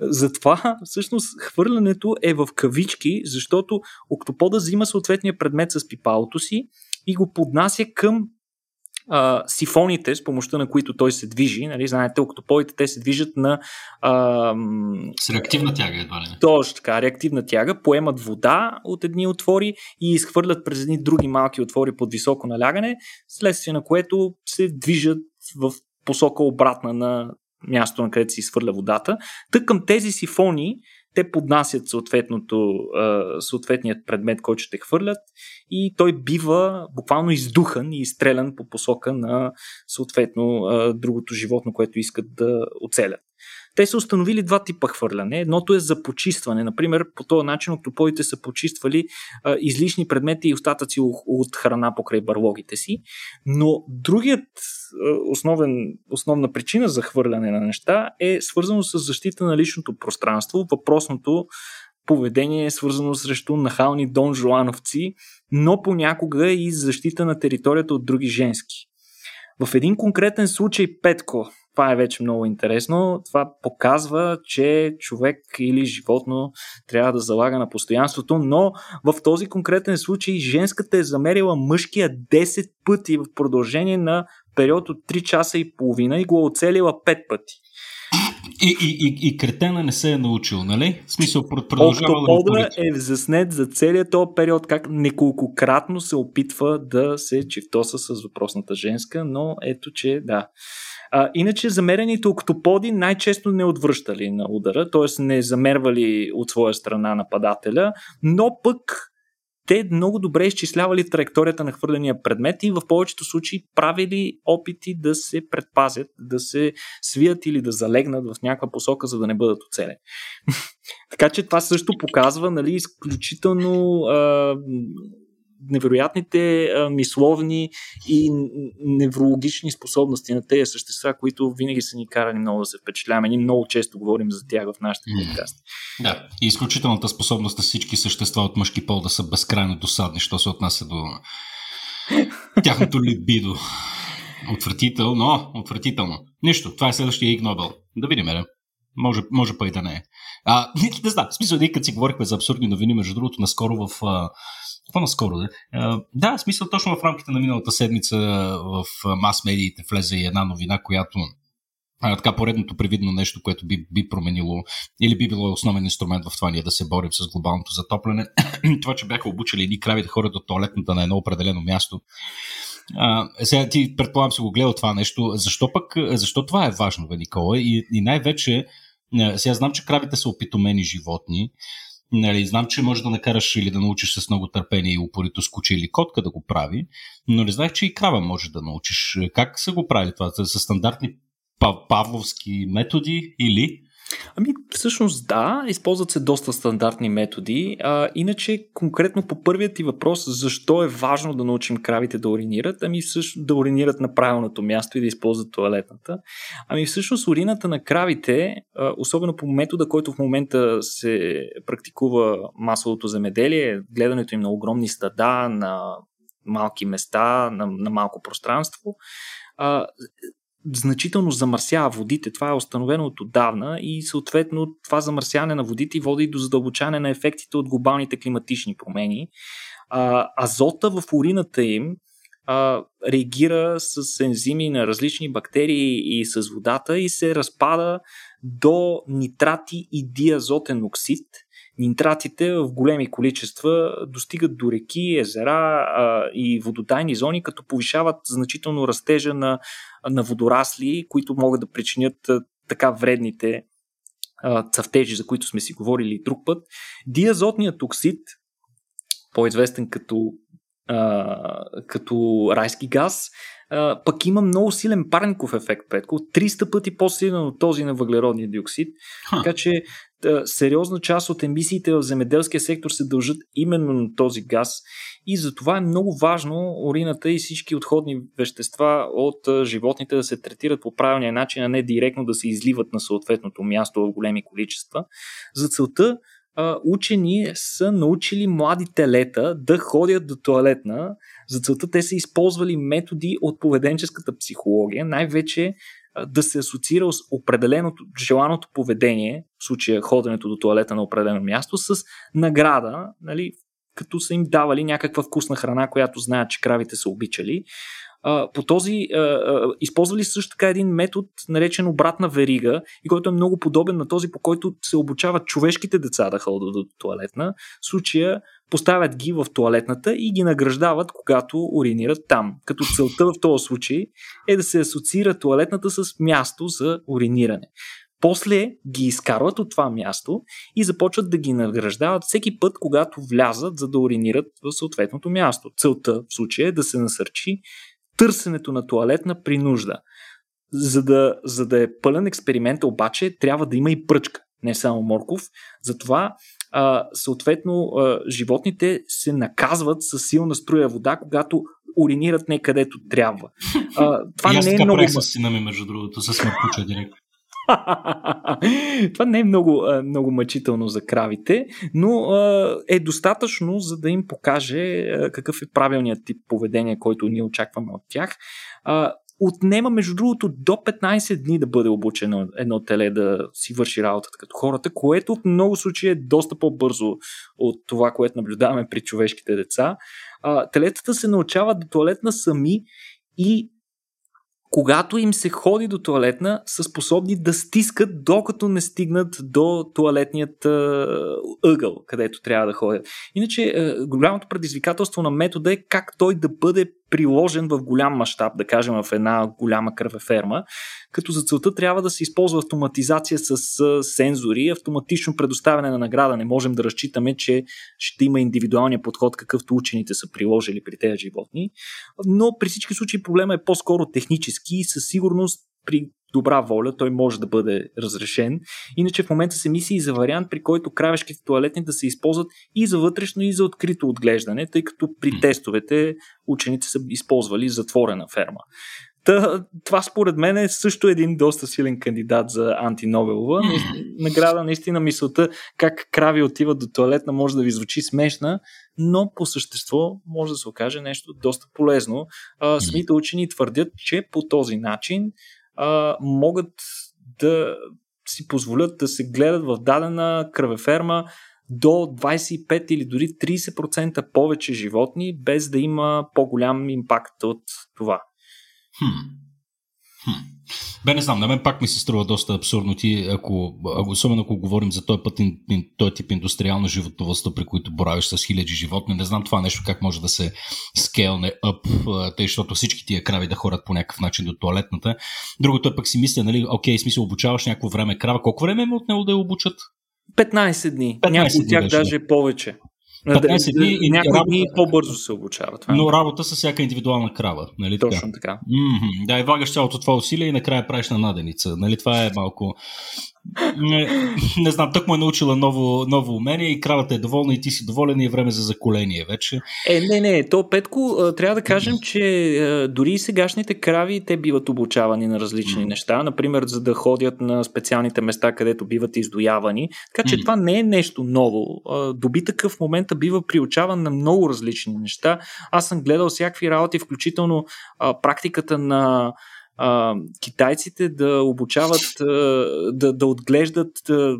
Затова всъщност хвърлянето е в кавички, защото октопода взима съответния предмет с пипалото си и го поднася към а, сифоните, с помощта на които той се движи. Нали, знаете, октопоите те се движат на... А, с реактивна тяга едва ли? Точно така, реактивна тяга. Поемат вода от едни отвори и изхвърлят през едни други малки отвори под високо налягане, следствие на което се движат в посока обратна на място, на където се изхвърля водата. Тък към тези сифони те поднасят съответният предмет, който ще хвърлят и той бива буквално издухан и изстрелян по посока на съответно другото животно, което искат да оцелят. Те са установили два типа хвърляне. Едното е за почистване. Например, по този начин октоподите са почиствали а, излишни предмети и остатъци от храна покрай барлогите си. Но другият основен, основна причина за хвърляне на неща е свързано с защита на личното пространство. Въпросното поведение е свързано срещу нахални дон Жуановци, но понякога и защита на територията от други женски. В един конкретен случай Петко, това е вече много интересно. Това показва, че човек или животно трябва да залага на постоянството, но в този конкретен случай женската е замерила мъжкия 10 пъти в продължение на период от 3 часа и половина и го е оцелила 5 пъти. И, и, и, и кретена не се е научил, нали? В смисъл, продължава да е заснет за целият този период, как неколкократно се опитва да се чифтоса с въпросната женска, но ето, че да. А, иначе замерените октоподи най-често не отвръщали на удара, т.е. не замервали от своя страна нападателя, но пък те много добре изчислявали траекторията на хвърления предмет и в повечето случаи правили опити да се предпазят, да се свият или да залегнат в някаква посока, за да не бъдат оцелени. така че това също показва нали, изключително а, невероятните а, мисловни и неврологични способности на тези същества, които винаги са ни карани много да се впечатляваме. Ние много често говорим за тях в нашите подкасти. Да, и изключителната способност на всички същества от мъжки пол да са безкрайно досадни, що се отнася до тяхното либидо. Отвратително, отвратително. Нищо, това е следващия Иг Нобел. Да видим, не? Може, може па и да не е. А, не, не знам, в смисъл, ние като си говорихме за абсурдни новини, между другото, наскоро в по-наскоро, да. Да, смисъл точно в рамките на миналата седмица в мас-медиите влезе и една новина, която а, така поредното привидно нещо, което би, би променило или би било основен инструмент в това ние да се борим с глобалното затопляне. това, че бяха обучили едни крави да ходят до туалетната на едно определено място. А, сега ти предполагам си го гледал това нещо. Защо пък, защо това е важно, бе, Никола? И, и най-вече, сега знам, че кравите са опитомени животни, Нали, знам, че можеш да накараш или да научиш с много търпение и упорито скучи или котка да го прави, но не знаех, че и крава може да научиш. Как са го правили това? Са стандартни павловски методи или? Ами, всъщност да, използват се доста стандартни методи. А, иначе, конкретно по първият ти въпрос, защо е важно да научим кравите да уринират? Ами, всъщност да уринират на правилното място и да използват туалетната. Ами, всъщност, урината на кравите, особено по метода, който в момента се практикува масовото земеделие, гледането им на огромни стада, на малки места, на, на малко пространство, значително замърсява водите. Това е установено от отдавна и съответно това замърсяване на водите води до задълбочане на ефектите от глобалните климатични промени. А, азота в урината им а, реагира с ензими на различни бактерии и с водата и се разпада до нитрати и диазотен оксид. Нитратите в големи количества достигат до реки, езера а, и вододайни зони, като повишават значително растежа на на водорасли, които могат да причинят така вредните цъфтежи, за които сме си говорили друг път. Диазотният оксид, по-известен като, а, като райски газ, а, пък има много силен парников ефект, Петко, 300 пъти по-силен от този на въглеродния диоксид. Ха. Така че а, сериозна част от емисиите в земеделския сектор се дължат именно на този газ и затова е много важно урината и всички отходни вещества от животните да се третират по правилния начин, а не директно да се изливат на съответното място в големи количества. За целта учени са научили млади телета да ходят до туалетна. За целта те са използвали методи от поведенческата психология, най-вече да се асоциира с определеното, желаното поведение, в случая ходенето до туалета на определено място, с награда, нали, като са им давали някаква вкусна храна, която знаят, че кравите са обичали. По този, използвали също така един метод, наречен обратна верига, и който е много подобен на този, по който се обучават човешките деца да ходят до туалетна. В случая поставят ги в туалетната и ги награждават, когато уринират там. Като целта в този случай е да се асоциира туалетната с място за уриниране. После ги изкарват от това място и започват да ги награждават всеки път, когато влязат, за да уринират в съответното място. Целта в случая е да се насърчи търсенето на туалетна при нужда. За да, за да е пълен експеримент, обаче, трябва да има и пръчка, не само морков. Затова а, съответно а, животните се наказват с силна струя вода, когато уринират не където трябва. А, това не е много... с сина ми, между другото, с мъркуча директно. Това не е много, много мъчително за кравите, но е достатъчно, за да им покаже какъв е правилният тип поведение, който ние очакваме от тях. Отнема, между другото, до 15 дни да бъде обучено едно теле да си върши работата като хората, което в много случаи е доста по-бързо от това, което наблюдаваме при човешките деца. телетата се научават до туалетна сами и когато им се ходи до туалетна, са способни да стискат, докато не стигнат до туалетният ъгъл, където трябва да ходят. Иначе, голямото предизвикателство на метода е как той да бъде приложен в голям мащаб, да кажем в една голяма кръвеферма, като за целта трябва да се използва автоматизация с сензори, автоматично предоставяне на награда. Не можем да разчитаме, че ще има индивидуалния подход, какъвто учените са приложили при тези животни. Но при всички случаи проблема е по-скоро технически и със сигурност при добра воля той може да бъде разрешен. Иначе в момента се мисли и за вариант, при който кравешките туалетни да се използват и за вътрешно, и за открито отглеждане, тъй като при тестовете учените са използвали затворена ферма. Та, това според мен е също един доста силен кандидат за антинобелова. Награда наистина мисълта как крави отиват до туалетна може да ви звучи смешна, но по същество може да се окаже нещо доста полезно. Самите учени твърдят, че по този начин а, могат да си позволят да се гледат в дадена кръвеферма до 25 или дори 30% повече животни, без да има по-голям импакт от това. Хм. Хм. Бе, не знам, на мен пак ми се струва доста абсурдно ти, ако, особено ако говорим за този, път, този тип индустриална животновъдство, при които боравиш с хиляди животни. Не знам това нещо как може да се скелне ъп, тъй, защото всички тия крави да хорат по някакъв начин до туалетната. Другото е пък си мисля, нали, окей, смисъл обучаваш някакво време крава. Колко време е отнело да я обучат? 15 дни. 15 Някои от тях даже повече. 15 дни и някои дни по-бързо се обучават. Това. Но работа с всяка индивидуална крава. Нали Точно така. така. Mm-hmm. Да, и влагаш цялото това усилие и накрая правиш на наденица. Нали, това е малко не, не знам, тък му е научила ново, ново умение и кравата е доволна и ти си доволен и е време за заколение вече. Е, не, не, то Петко, трябва да кажем, че дори и сегашните крави, те биват обучавани на различни mm. неща, например, за да ходят на специалните места, където биват издоявани. Така че mm. това не е нещо ново. Добитъка в момента бива приучаван на много различни неща. Аз съм гледал всякакви работи, включително практиката на а, китайците да обучават, а, да, да отглеждат а,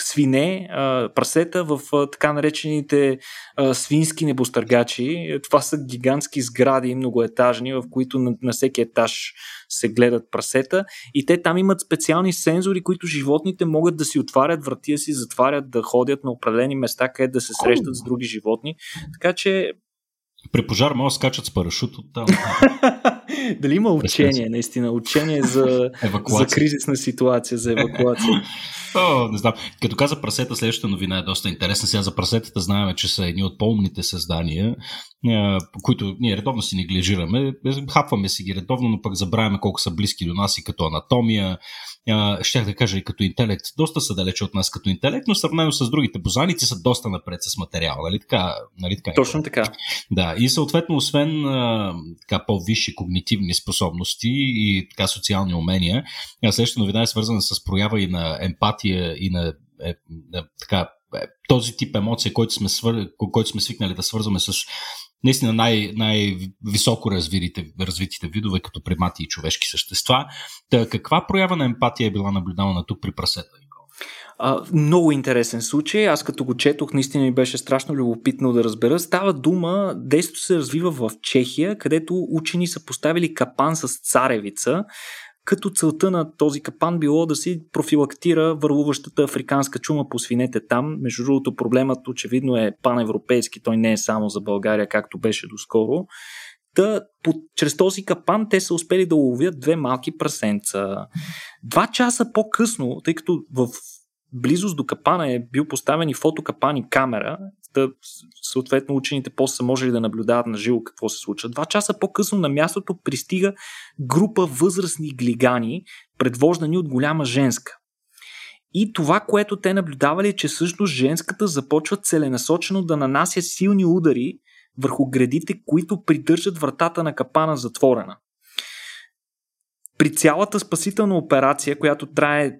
свине, а, прасета в а, така наречените а, свински небостъргачи. Това са гигантски сгради, многоетажни, в които на, на всеки етаж се гледат прасета и те там имат специални сензори, които животните могат да си отварят вратия си, затварят, да ходят на определени места, където да се срещат с други животни. Така че при пожар могат да скачат с парашут от там. Дали има учение, наистина? Учение за, за кризисна ситуация, за евакуация. О, не знам. Като каза прасета, следващата новина е доста интересна. Сега за прасетата знаем, че са едни от по-умните създания, които ние редовно си неглижираме. Хапваме си ги редовно, но пък забравяме колко са близки до нас и като анатомия, щях да кажа и като интелект, доста са далече от нас като интелект, но сравнено с другите бозаници са доста напред с материал, нали така? Нали така Точно така. Да, и съответно, освен а, така по-висши когнитивни способности и така социални умения, следващата новина е свързана с проява и на емпатия и на е, е, така този тип емоция, който сме, свър... който сме свикнали да свързваме с наистина най- най-високо развитите, развитите видове, като примати и човешки същества. Та, каква проява на емпатия е била наблюдавана тук при прасета? А, много интересен случай. Аз като го четох, наистина ми беше страшно любопитно да разбера. Става дума, действото се развива в Чехия, където учени са поставили капан с царевица, като целта на този капан било да си профилактира върлуващата африканска чума по свинете там. Между другото, проблемът очевидно е паневропейски, той не е само за България, както беше доскоро. Та, по, чрез този капан те са успели да ловят две малки прасенца. Два часа по-късно, тъй като в близост до капана е бил поставен и фотокапан и камера, да, съответно учените после са можели да наблюдават на живо какво се случва. Два часа по-късно на мястото пристига група възрастни глигани, предвождани от голяма женска. И това, което те наблюдавали, е, че всъщност женската започва целенасочено да нанася силни удари върху градите, които придържат вратата на капана затворена. При цялата спасителна операция, която трае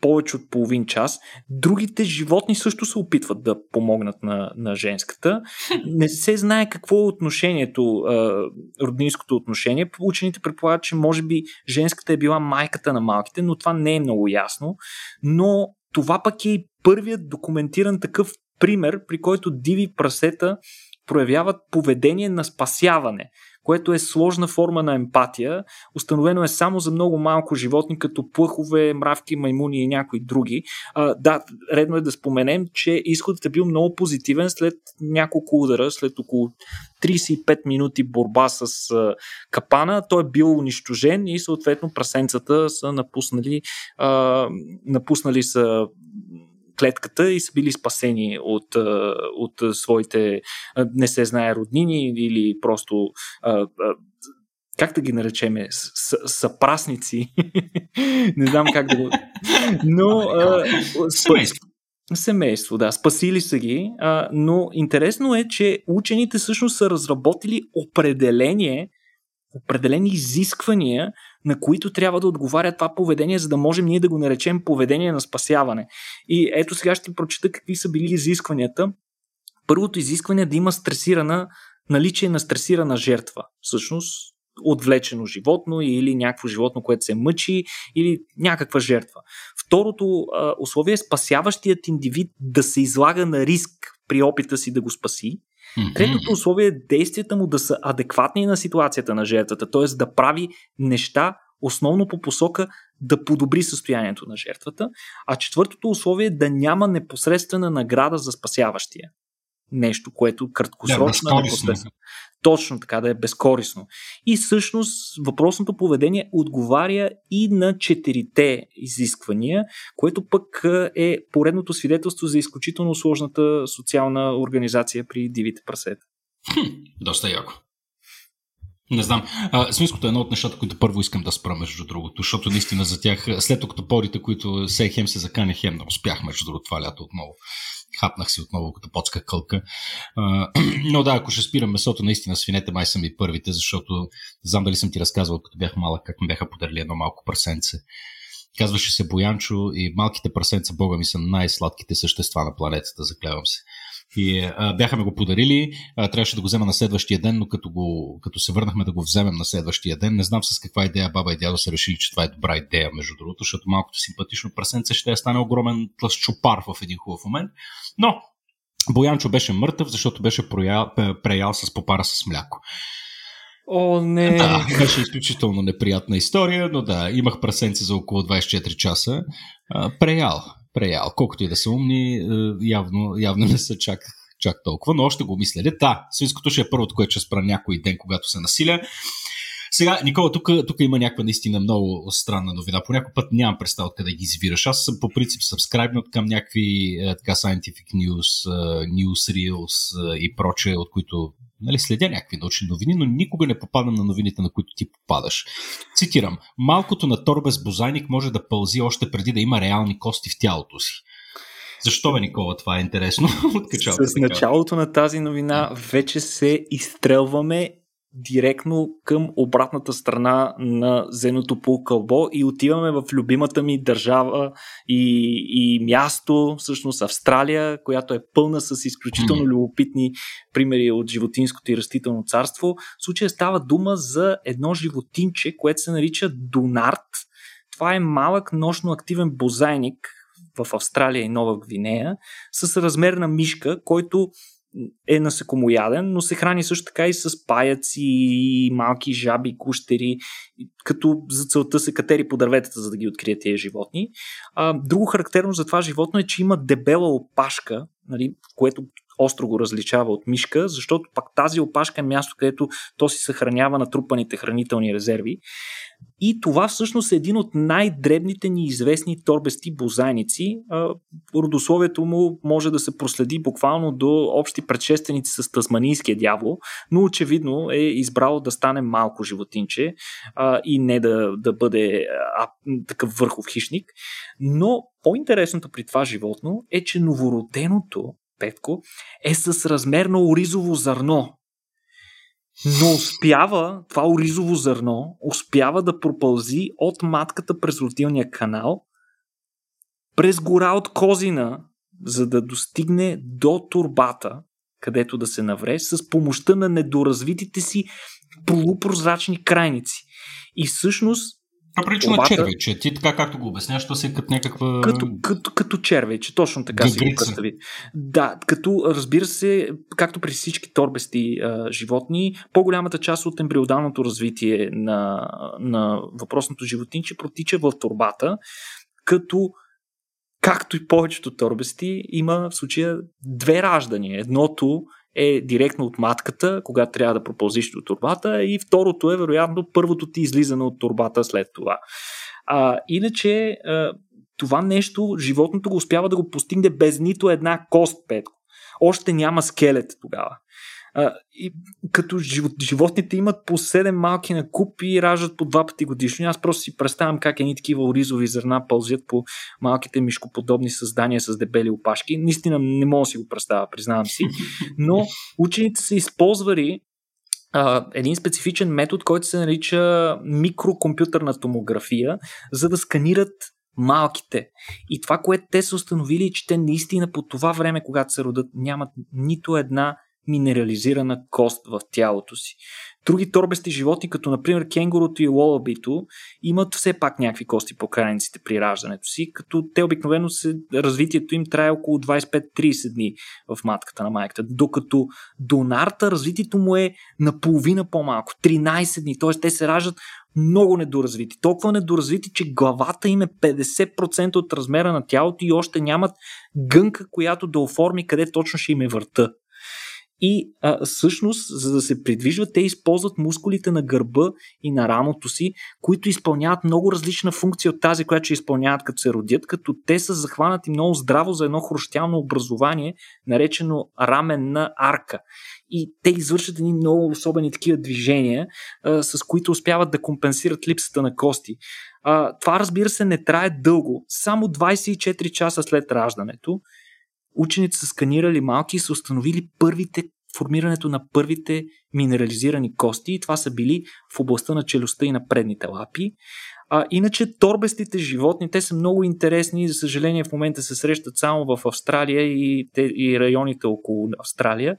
повече от половин час. Другите животни също се опитват да помогнат на, на женската. Не се знае какво е отношението, роднинското отношение. Учените предполагат, че може би женската е била майката на малките, но това не е много ясно. Но това пък е и първият документиран такъв пример, при който диви прасета проявяват поведение на спасяване което е сложна форма на емпатия. Установено е само за много малко животни, като плъхове, мравки, маймуни и някои други. А, да, редно е да споменем, че изходът е бил много позитивен след няколко удара, след около 35 минути борба с а, капана. Той е бил унищожен и съответно прасенцата са напуснали, а, напуснали са клетката и са били спасени от, от своите не се знае роднини или просто как да ги наречеме, съпрасници. не знам как да го... Но... Семейство. Семейство, да. Спасили са ги, а, но интересно е, че учените всъщност са разработили определение, определени изисквания на които трябва да отговаря това поведение, за да можем ние да го наречем поведение на спасяване. И ето сега ще ти прочита какви са били изискванията. Първото изискване е да има стресирана, наличие на стресирана жертва. Всъщност, отвлечено животно или някакво животно, което се мъчи или някаква жертва. Второто условие е спасяващият индивид да се излага на риск при опита си да го спаси. Третото условие е действията му да са адекватни на ситуацията на жертвата, т.е. да прави неща основно по посока да подобри състоянието на жертвата. А четвъртото условие е да няма непосредствена награда за спасяващия нещо, което краткосрочно да, е непосредствено. Точно така, да е безкорисно. И всъщност въпросното поведение отговаря и на четирите изисквания, което пък е поредното свидетелство за изключително сложната социална организация при дивите прасета. Хм, доста яко. Не знам. А, е едно от нещата, които първо искам да спра, между другото, защото наистина за тях, след порите, които се хем се закане, хем не успях, между другото, това лято отново хапнах си отново като подска кълка. Но да, ако ще спирам месото, наистина свинете май са ми първите, защото знам дали съм ти разказвал, като бях малък, как ми бяха подарили едно малко прасенце. Казваше се Боянчо и малките прасенца, бога ми, са най-сладките същества на планетата, заклевам се. И а, бяха ме го подарили, а, трябваше да го взема на следващия ден, но като, го, като се върнахме да го вземем на следващия ден, не знам с каква идея баба и дядо са решили, че това е добра идея, между другото, защото малкото симпатично прасенце ще е стане огромен тлъсчопар в един хубав момент. Но Боянчо беше мъртъв, защото беше проял, преял с попара с мляко. О, не! Да, беше изключително неприятна история, но да, имах прасенце за около 24 часа. А, преял преял. Колкото и да са умни, е, явно, явно не са чак, чак толкова, но още го мисля. Да, свинското ще е първото, което ще спра някой ден, когато се насиля. Сега, Никола, тук, тук има някаква наистина много странна новина. По някой път нямам представа откъде ги извираш. Аз съм по принцип сабскрайбнат към някакви е, така scientific news, е, news reels и прочее, от които нали, следя някакви научни новини, но никога не попадам на новините, на които ти попадаш. Цитирам. Малкото на тор без бозайник може да пълзи още преди да има реални кости в тялото си. Защо бе, Никола, това е интересно? С началото на тази новина вече се изстрелваме директно към обратната страна на земното полукълбо и отиваме в любимата ми държава и, и място, всъщност Австралия, която е пълна с изключително mm-hmm. любопитни примери от животинското и растително царство. В случая става дума за едно животинче, което се нарича Донарт. Това е малък нощно активен бозайник в Австралия и Нова Гвинея с размер на мишка, който е насекомояден, но се храни също така и с паяци, малки жаби, кущери, като за целта се катери по дърветата, за да ги открият тези животни. А, друго характерно за това животно е, че има дебела опашка, нали, което остро го различава от мишка, защото пак тази опашка е място, където то си съхранява натрупаните хранителни резерви. И това всъщност е един от най-дребните ни известни торбести бозайници. Родословието му може да се проследи буквално до общи предшественици с тасманийския дявол, но очевидно е избрал да стане малко животинче и не да, да бъде такъв върхов хищник. Но по-интересното при това животно е, че новороденото Петко е с размер на оризово зърно. Но успява, това оризово зърно, успява да пропълзи от матката през родилния канал, през гора от Козина, за да достигне до турбата, където да се навре, с помощта на недоразвитите си полупрозрачни крайници. И всъщност прилича на червече. Ти така както го обясняваш, то си е като някаква... Като, като, като червече, точно така Гъгрица. си го представи. Да, като разбира се, както при всички торбести а, животни, по-голямата част от ембриодалното развитие на, на въпросното животинче протича в турбата, като както и повечето торбести, има в случая две раждания. Едното е директно от матката, когато трябва да пропълзиш до турбата и второто е вероятно първото ти излизане от турбата след това. А, иначе а, това нещо животното го успява да го постигне без нито една кост, Петко. Още няма скелет тогава. И като животните имат по 7 малки на куп и раждат по два пъти годишно. Аз просто си представям как едни такива оризови зърна пълзят по малките мишкоподобни създания с дебели опашки. Наистина не мога да си го представя, признавам си. Но учените са използвали а, един специфичен метод, който се нарича микрокомпютърна томография, за да сканират малките. И това, което те са установили, е, че те наистина по това време, когато се родят, нямат нито една минерализирана кост в тялото си. Други торбести животни, като например кенгурото и лолабито, имат все пак някакви кости по крайниците при раждането си, като те обикновено се, развитието им трае около 25-30 дни в матката на майката, докато донарта развитието му е наполовина по-малко, 13 дни, т.е. те се раждат много недоразвити. Толкова недоразвити, че главата им е 50% от размера на тялото и още нямат гънка, която да оформи къде точно ще им е върта. И а, всъщност, за да се придвижват, те използват мускулите на гърба и на рамото си, които изпълняват много различна функция от тази, която ще изпълняват като се родят, като те са захванати много здраво за едно хрущялно образование, наречено раменна арка. И те извършват едни много особени такива движения, а, с които успяват да компенсират липсата на кости. А, това, разбира се, не трае дълго. Само 24 часа след раждането учените са сканирали малки и са установили първите формирането на първите минерализирани кости и това са били в областта на челюстта и на предните лапи. А, иначе торбестите животни, те са много интересни и за съжаление в момента се срещат само в Австралия и, те, и районите около Австралия.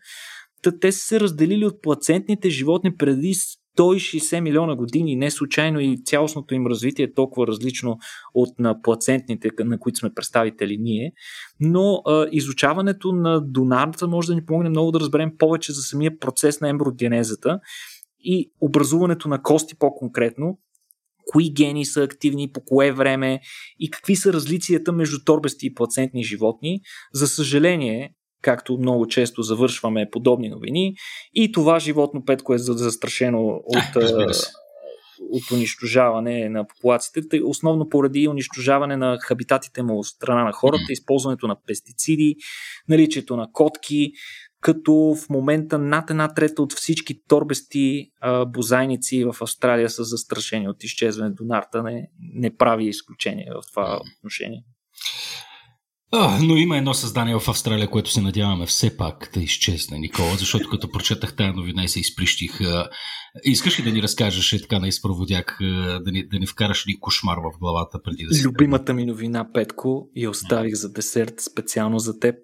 Та, те са се разделили от плацентните животни преди 160 милиона години. Не случайно и цялостното им развитие е толкова различно от на плацентните, на които сме представители ние. Но а, изучаването на донарната може да ни помогне много да разберем повече за самия процес на емброгенезата и образуването на кости по-конкретно, кои гени са активни, по кое време и какви са различията между торбести и плацентни животни. За съжаление, както много често завършваме подобни новини. И това животно петко е застрашено от, от унищожаване на популациите, основно поради унищожаване на хабитатите му от страна на хората, използването на пестициди, наличието на котки, като в момента над една трета от всички торбести а, бозайници в Австралия са застрашени от изчезване до нарта, не, не прави изключение в това отношение. А, но има едно създание в Австралия, което се надяваме все пак да изчезне, Никола, защото като прочетах тази новина и се изприщих. Искаш ли да ни разкажеш е така на изпроводяк, да ни, да ни вкараш ли кошмар в главата преди да си... Любимата ми новина, Петко, и оставих за десерт специално за теб.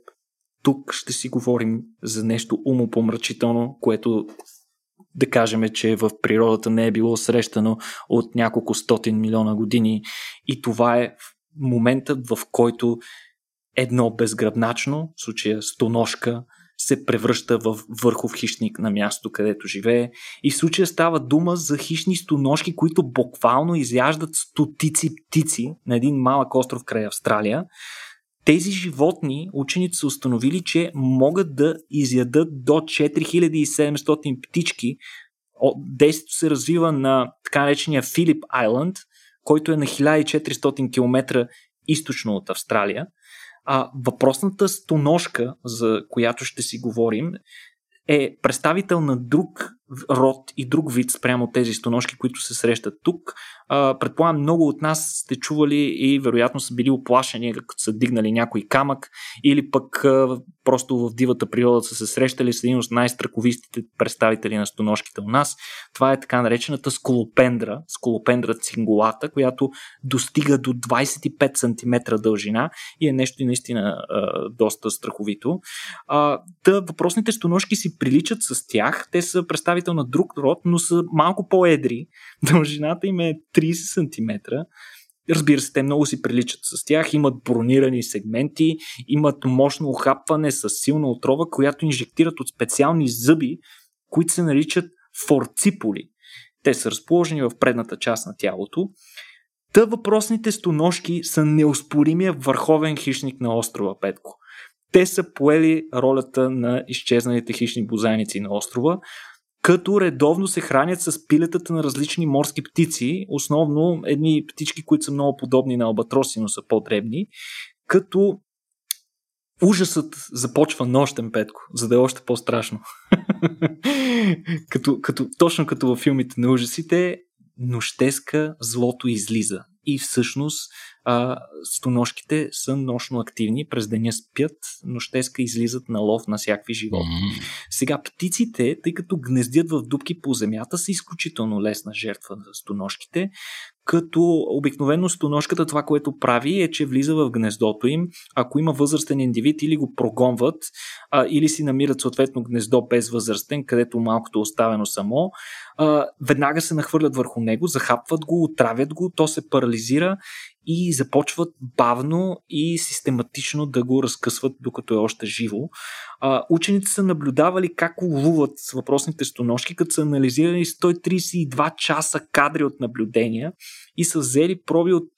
Тук ще си говорим за нещо умопомрачително, което да кажем, че в природата не е било срещано от няколко стотин милиона години. И това е моментът, в който едно безгръбначно, в случая стоношка, се превръща в върхов хищник на място, където живее. И в случая става дума за хищни стоношки, които буквално изяждат стотици птици на един малък остров край Австралия. Тези животни, учените са установили, че могат да изядат до 4700 птички. Действието се развива на така наречения Филип Айланд, който е на 1400 км източно от Австралия. А въпросната стоношка, за която ще си говорим, е представител на друг род и друг вид спрямо тези стоношки, които се срещат тук. Предполагам, много от нас сте чували и вероятно са били оплашени, като са дигнали някой камък или пък просто в дивата природа са се срещали с един от най-страковистите представители на стоношките у нас. Това е така наречената сколопендра, сколопендра цингулата, която достига до 25 см дължина и е нещо наистина доста страховито. Та въпросните стоношки си приличат с тях. Те са представител на друг род, но са малко по-едри. Дължината им е 30 см. Разбира се, те много си приличат с тях, имат бронирани сегменти, имат мощно охапване с силна отрова, която инжектират от специални зъби, които се наричат форциполи. Те са разположени в предната част на тялото. Та въпросните стоножки са неоспоримия върховен хищник на острова Петко. Те са поели ролята на изчезналите хищни бозайници на острова, като редовно се хранят с пилетата на различни морски птици, основно едни птички, които са много подобни на албатроси, но са по-дребни, като ужасът започва нощен, Петко, за да е още по-страшно. като, като, точно като във филмите на ужасите, нощеска злото излиза. И всъщност а, стоношките са нощно активни, през деня спят, нощеска излизат на лов на всякакви животни. Mm-hmm. Сега птиците, тъй като гнездят в дубки по земята, са изключително лесна жертва за стоношките, като обикновено стоношката това, което прави е, че влиза в гнездото им, ако има възрастен индивид или го прогонват, а, или си намират съответно гнездо без възрастен, където малкото е оставено само, а, веднага се нахвърлят върху него, захапват го, отравят го, то се парализира и започват бавно и систематично да го разкъсват докато е още живо. А, учените са наблюдавали как ловуват с въпросните стоножки, като са анализирали 132 часа кадри от наблюдения и са взели проби от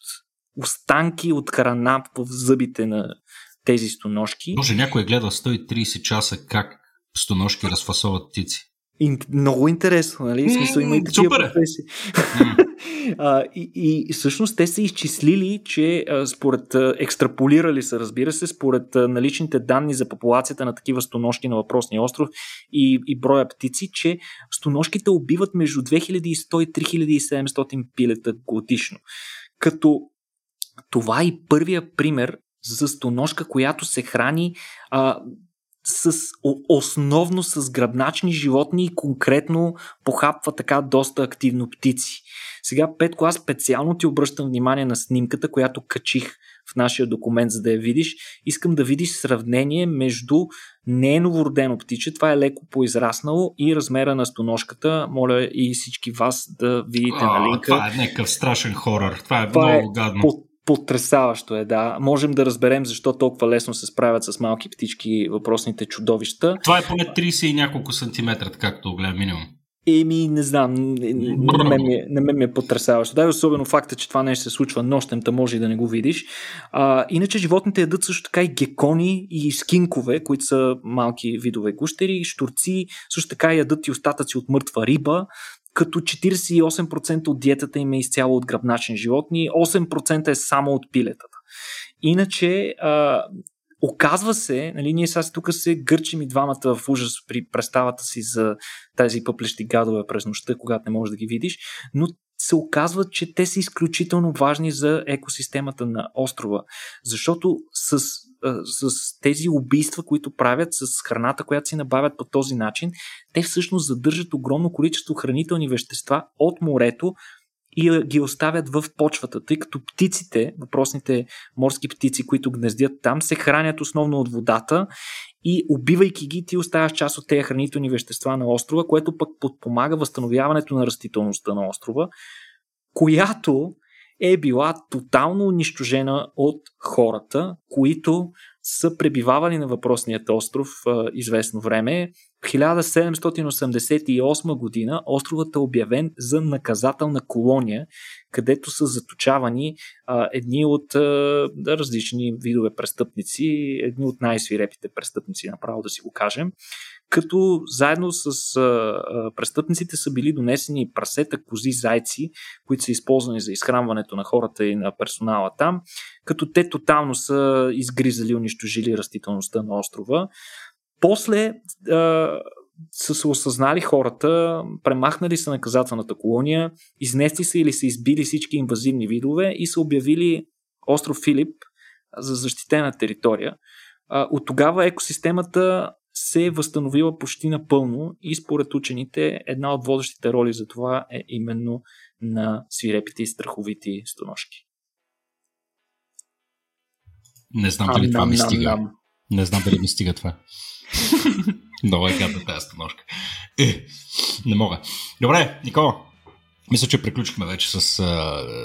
останки от храна в зъбите на тези стоножки. Може някой е гледал 130 часа как стоножки разфасоват птици. И, много интересно, нали? В смисъл има и такива Супер. Е. професии. а, и, и всъщност те са изчислили, че а, според а, екстраполирали са, разбира се, според а, наличните данни за популацията на такива стоношки на въпросния остров и, и броя птици, че стоношките убиват между 2100 и 3700 пилета годишно. Като това е и първия пример за стоношка, която се храни а, с, основно с гръбначни животни и конкретно похапва така доста активно птици. Сега, Петко, аз специално ти обръщам внимание на снимката, която качих в нашия документ, за да я видиш. Искам да видиш сравнение между не е новородено птиче, това е леко поизраснало и размера на стоношката. Моля и всички вас да видите а, на линка. Това е някакъв страшен хорър. Това е това много е гадно. По- Потресаващо е, да. Можем да разберем защо толкова лесно се справят с малки птички въпросните чудовища. Това е поне 30 и няколко сантиметра, както гледам минимум. Еми, не знам, на мен, ми е, на мен ми е потрясаващо. Да, и особено факта, че това нещо се случва нощем, та може и да не го видиш. А, иначе животните ядат също така и гекони и скинкове, които са малки видове гущери, штурци, също така ядат и остатъци от мъртва риба, като 48% от диетата им е изцяло от гръбначни животни, 8% е само от пилетата. Иначе, а, оказва се, нали, ние сега тук се гърчим и двамата в ужас при представата си за тези пъплещи гадове през нощта, когато не можеш да ги видиш, но се оказва, че те са изключително важни за екосистемата на острова, защото с с тези убийства, които правят, с храната, която си набавят по този начин, те всъщност задържат огромно количество хранителни вещества от морето и ги оставят в почвата, тъй като птиците, въпросните морски птици, които гнездят там, се хранят основно от водата и убивайки ги, ти оставяш част от тези хранителни вещества на острова, което пък подпомага възстановяването на растителността на острова, която е била тотално унищожена от хората, които са пребивавали на въпросният остров а, известно време. В 1788 година островът е обявен за наказателна колония, където са заточавани а, едни от а, различни видове престъпници, едни от най-свирепите престъпници, направо да си го кажем като заедно с а, а, престъпниците са били донесени прасета, кози, зайци, които са използвани за изхранването на хората и на персонала там, като те тотално са изгризали, унищожили растителността на острова. После а, са се осъзнали хората, премахнали са наказателната колония, изнесли са или са избили всички инвазивни видове и са обявили остров Филип за защитена територия. От тогава екосистемата се е възстановила почти напълно и според учените една от водещите роли за това е именно на свирепите и страховити стоношки. Не знам дали това ми стига. Не знам дали ми стига това. Много е гадна тази стоношка. Е, не мога. Добре, Никола, мисля, че приключихме вече с,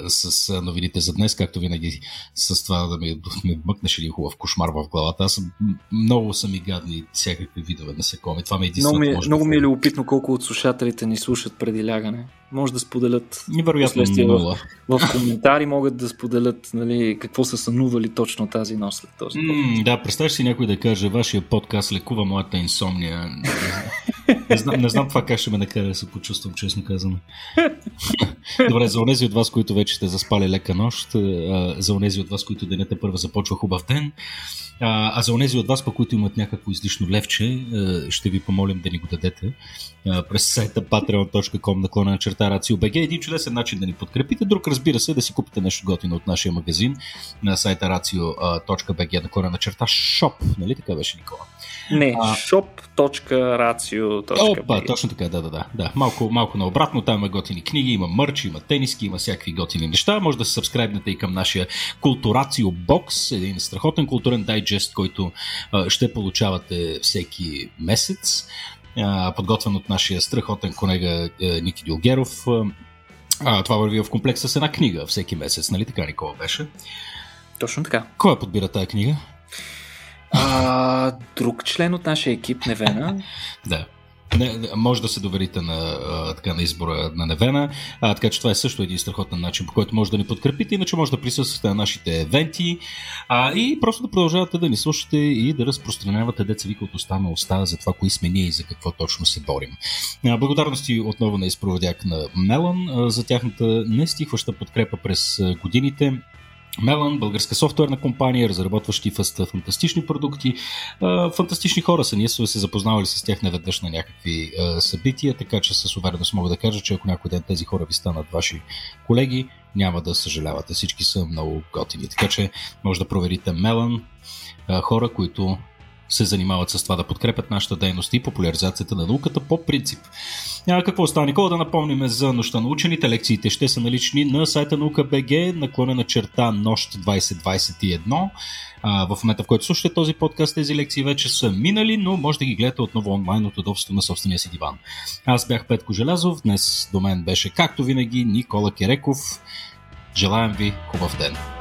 с новините за днес, както винаги с това да ми, ми мъкнеш един хубав кошмар в главата. Аз съм, много са ми гадни всякакви видове насекоми. Това ми е единственото. Много ми, е, много ми е любопитно колко от слушателите ни слушат преди лягане може да споделят Невероятно в, в коментари могат да споделят нали, какво са сънували точно тази нощ след този mm, Да, представяш си някой да каже, вашия подкаст лекува моята инсомния. не, знам, не знам това как ще ме накара да се почувствам, честно казано. Добре, за онези от вас, които вече сте заспали лека нощ, за онези от вас, които денята първа започва хубав ден, а, за онези от вас, по които имат някакво излишно левче, ще ви помолим да ни го дадете през сайта patreon.com наклона на черта RACIO.BG. Един чудесен начин да ни подкрепите. Друг, разбира се, да си купите нещо готино от нашия магазин на сайта RACIO.BG наклона на черта shop. Нали така беше, Никола? Не, а, shop.racio.bg Опа, точно така, да, да, да. да. Малко, малко наобратно, там има готини книги, има мърч, има тениски, има всякакви готини неща. Може да се сабскрайбнете и към нашия Културацио бокс, един страхотен културен дайджест, който а, ще получавате всеки месец подготвен от нашия страхотен колега е, Ники Дилгеров. А, това върви в комплекс с една книга всеки месец, нали така, Никола беше? Точно така. Кой подбира тази книга? А, друг член от нашия екип, Невена. да не, може да се доверите на, така, на избора на Невена, а, така че това е също един страхотен начин, по който може да ни подкрепите, иначе може да присъствате на нашите евенти а, и просто да продължавате да ни слушате и да разпространявате деца вика от уста на уста за това, кои сме ние и за какво точно се борим. А, благодарности отново на изпроводяк на Мелан а, за тяхната нестихваща подкрепа през годините. Мелан, българска софтуерна компания, разработващи фантастични продукти. Фантастични хора са. Ние сме се запознавали с тях неведнъж на някакви събития, така че с увереност мога да кажа, че ако някой ден тези хора ви станат ваши колеги, няма да съжалявате. Всички са много готини. Така че може да проверите Мелан, хора, които се занимават с това да подкрепят нашата дейност и популяризацията на науката по принцип. А, какво става, Никола? Да напомним за нощта на учените. Лекциите ще са налични на сайта наука БГ, наклонена черта нощ 2021. А, в момента, в който слушате този подкаст, тези лекции вече са минали, но може да ги гледате отново онлайн от удобството на собствения си диван. Аз бях Петко Желязов, днес до мен беше както винаги Никола Кереков. Желаем ви хубав ден!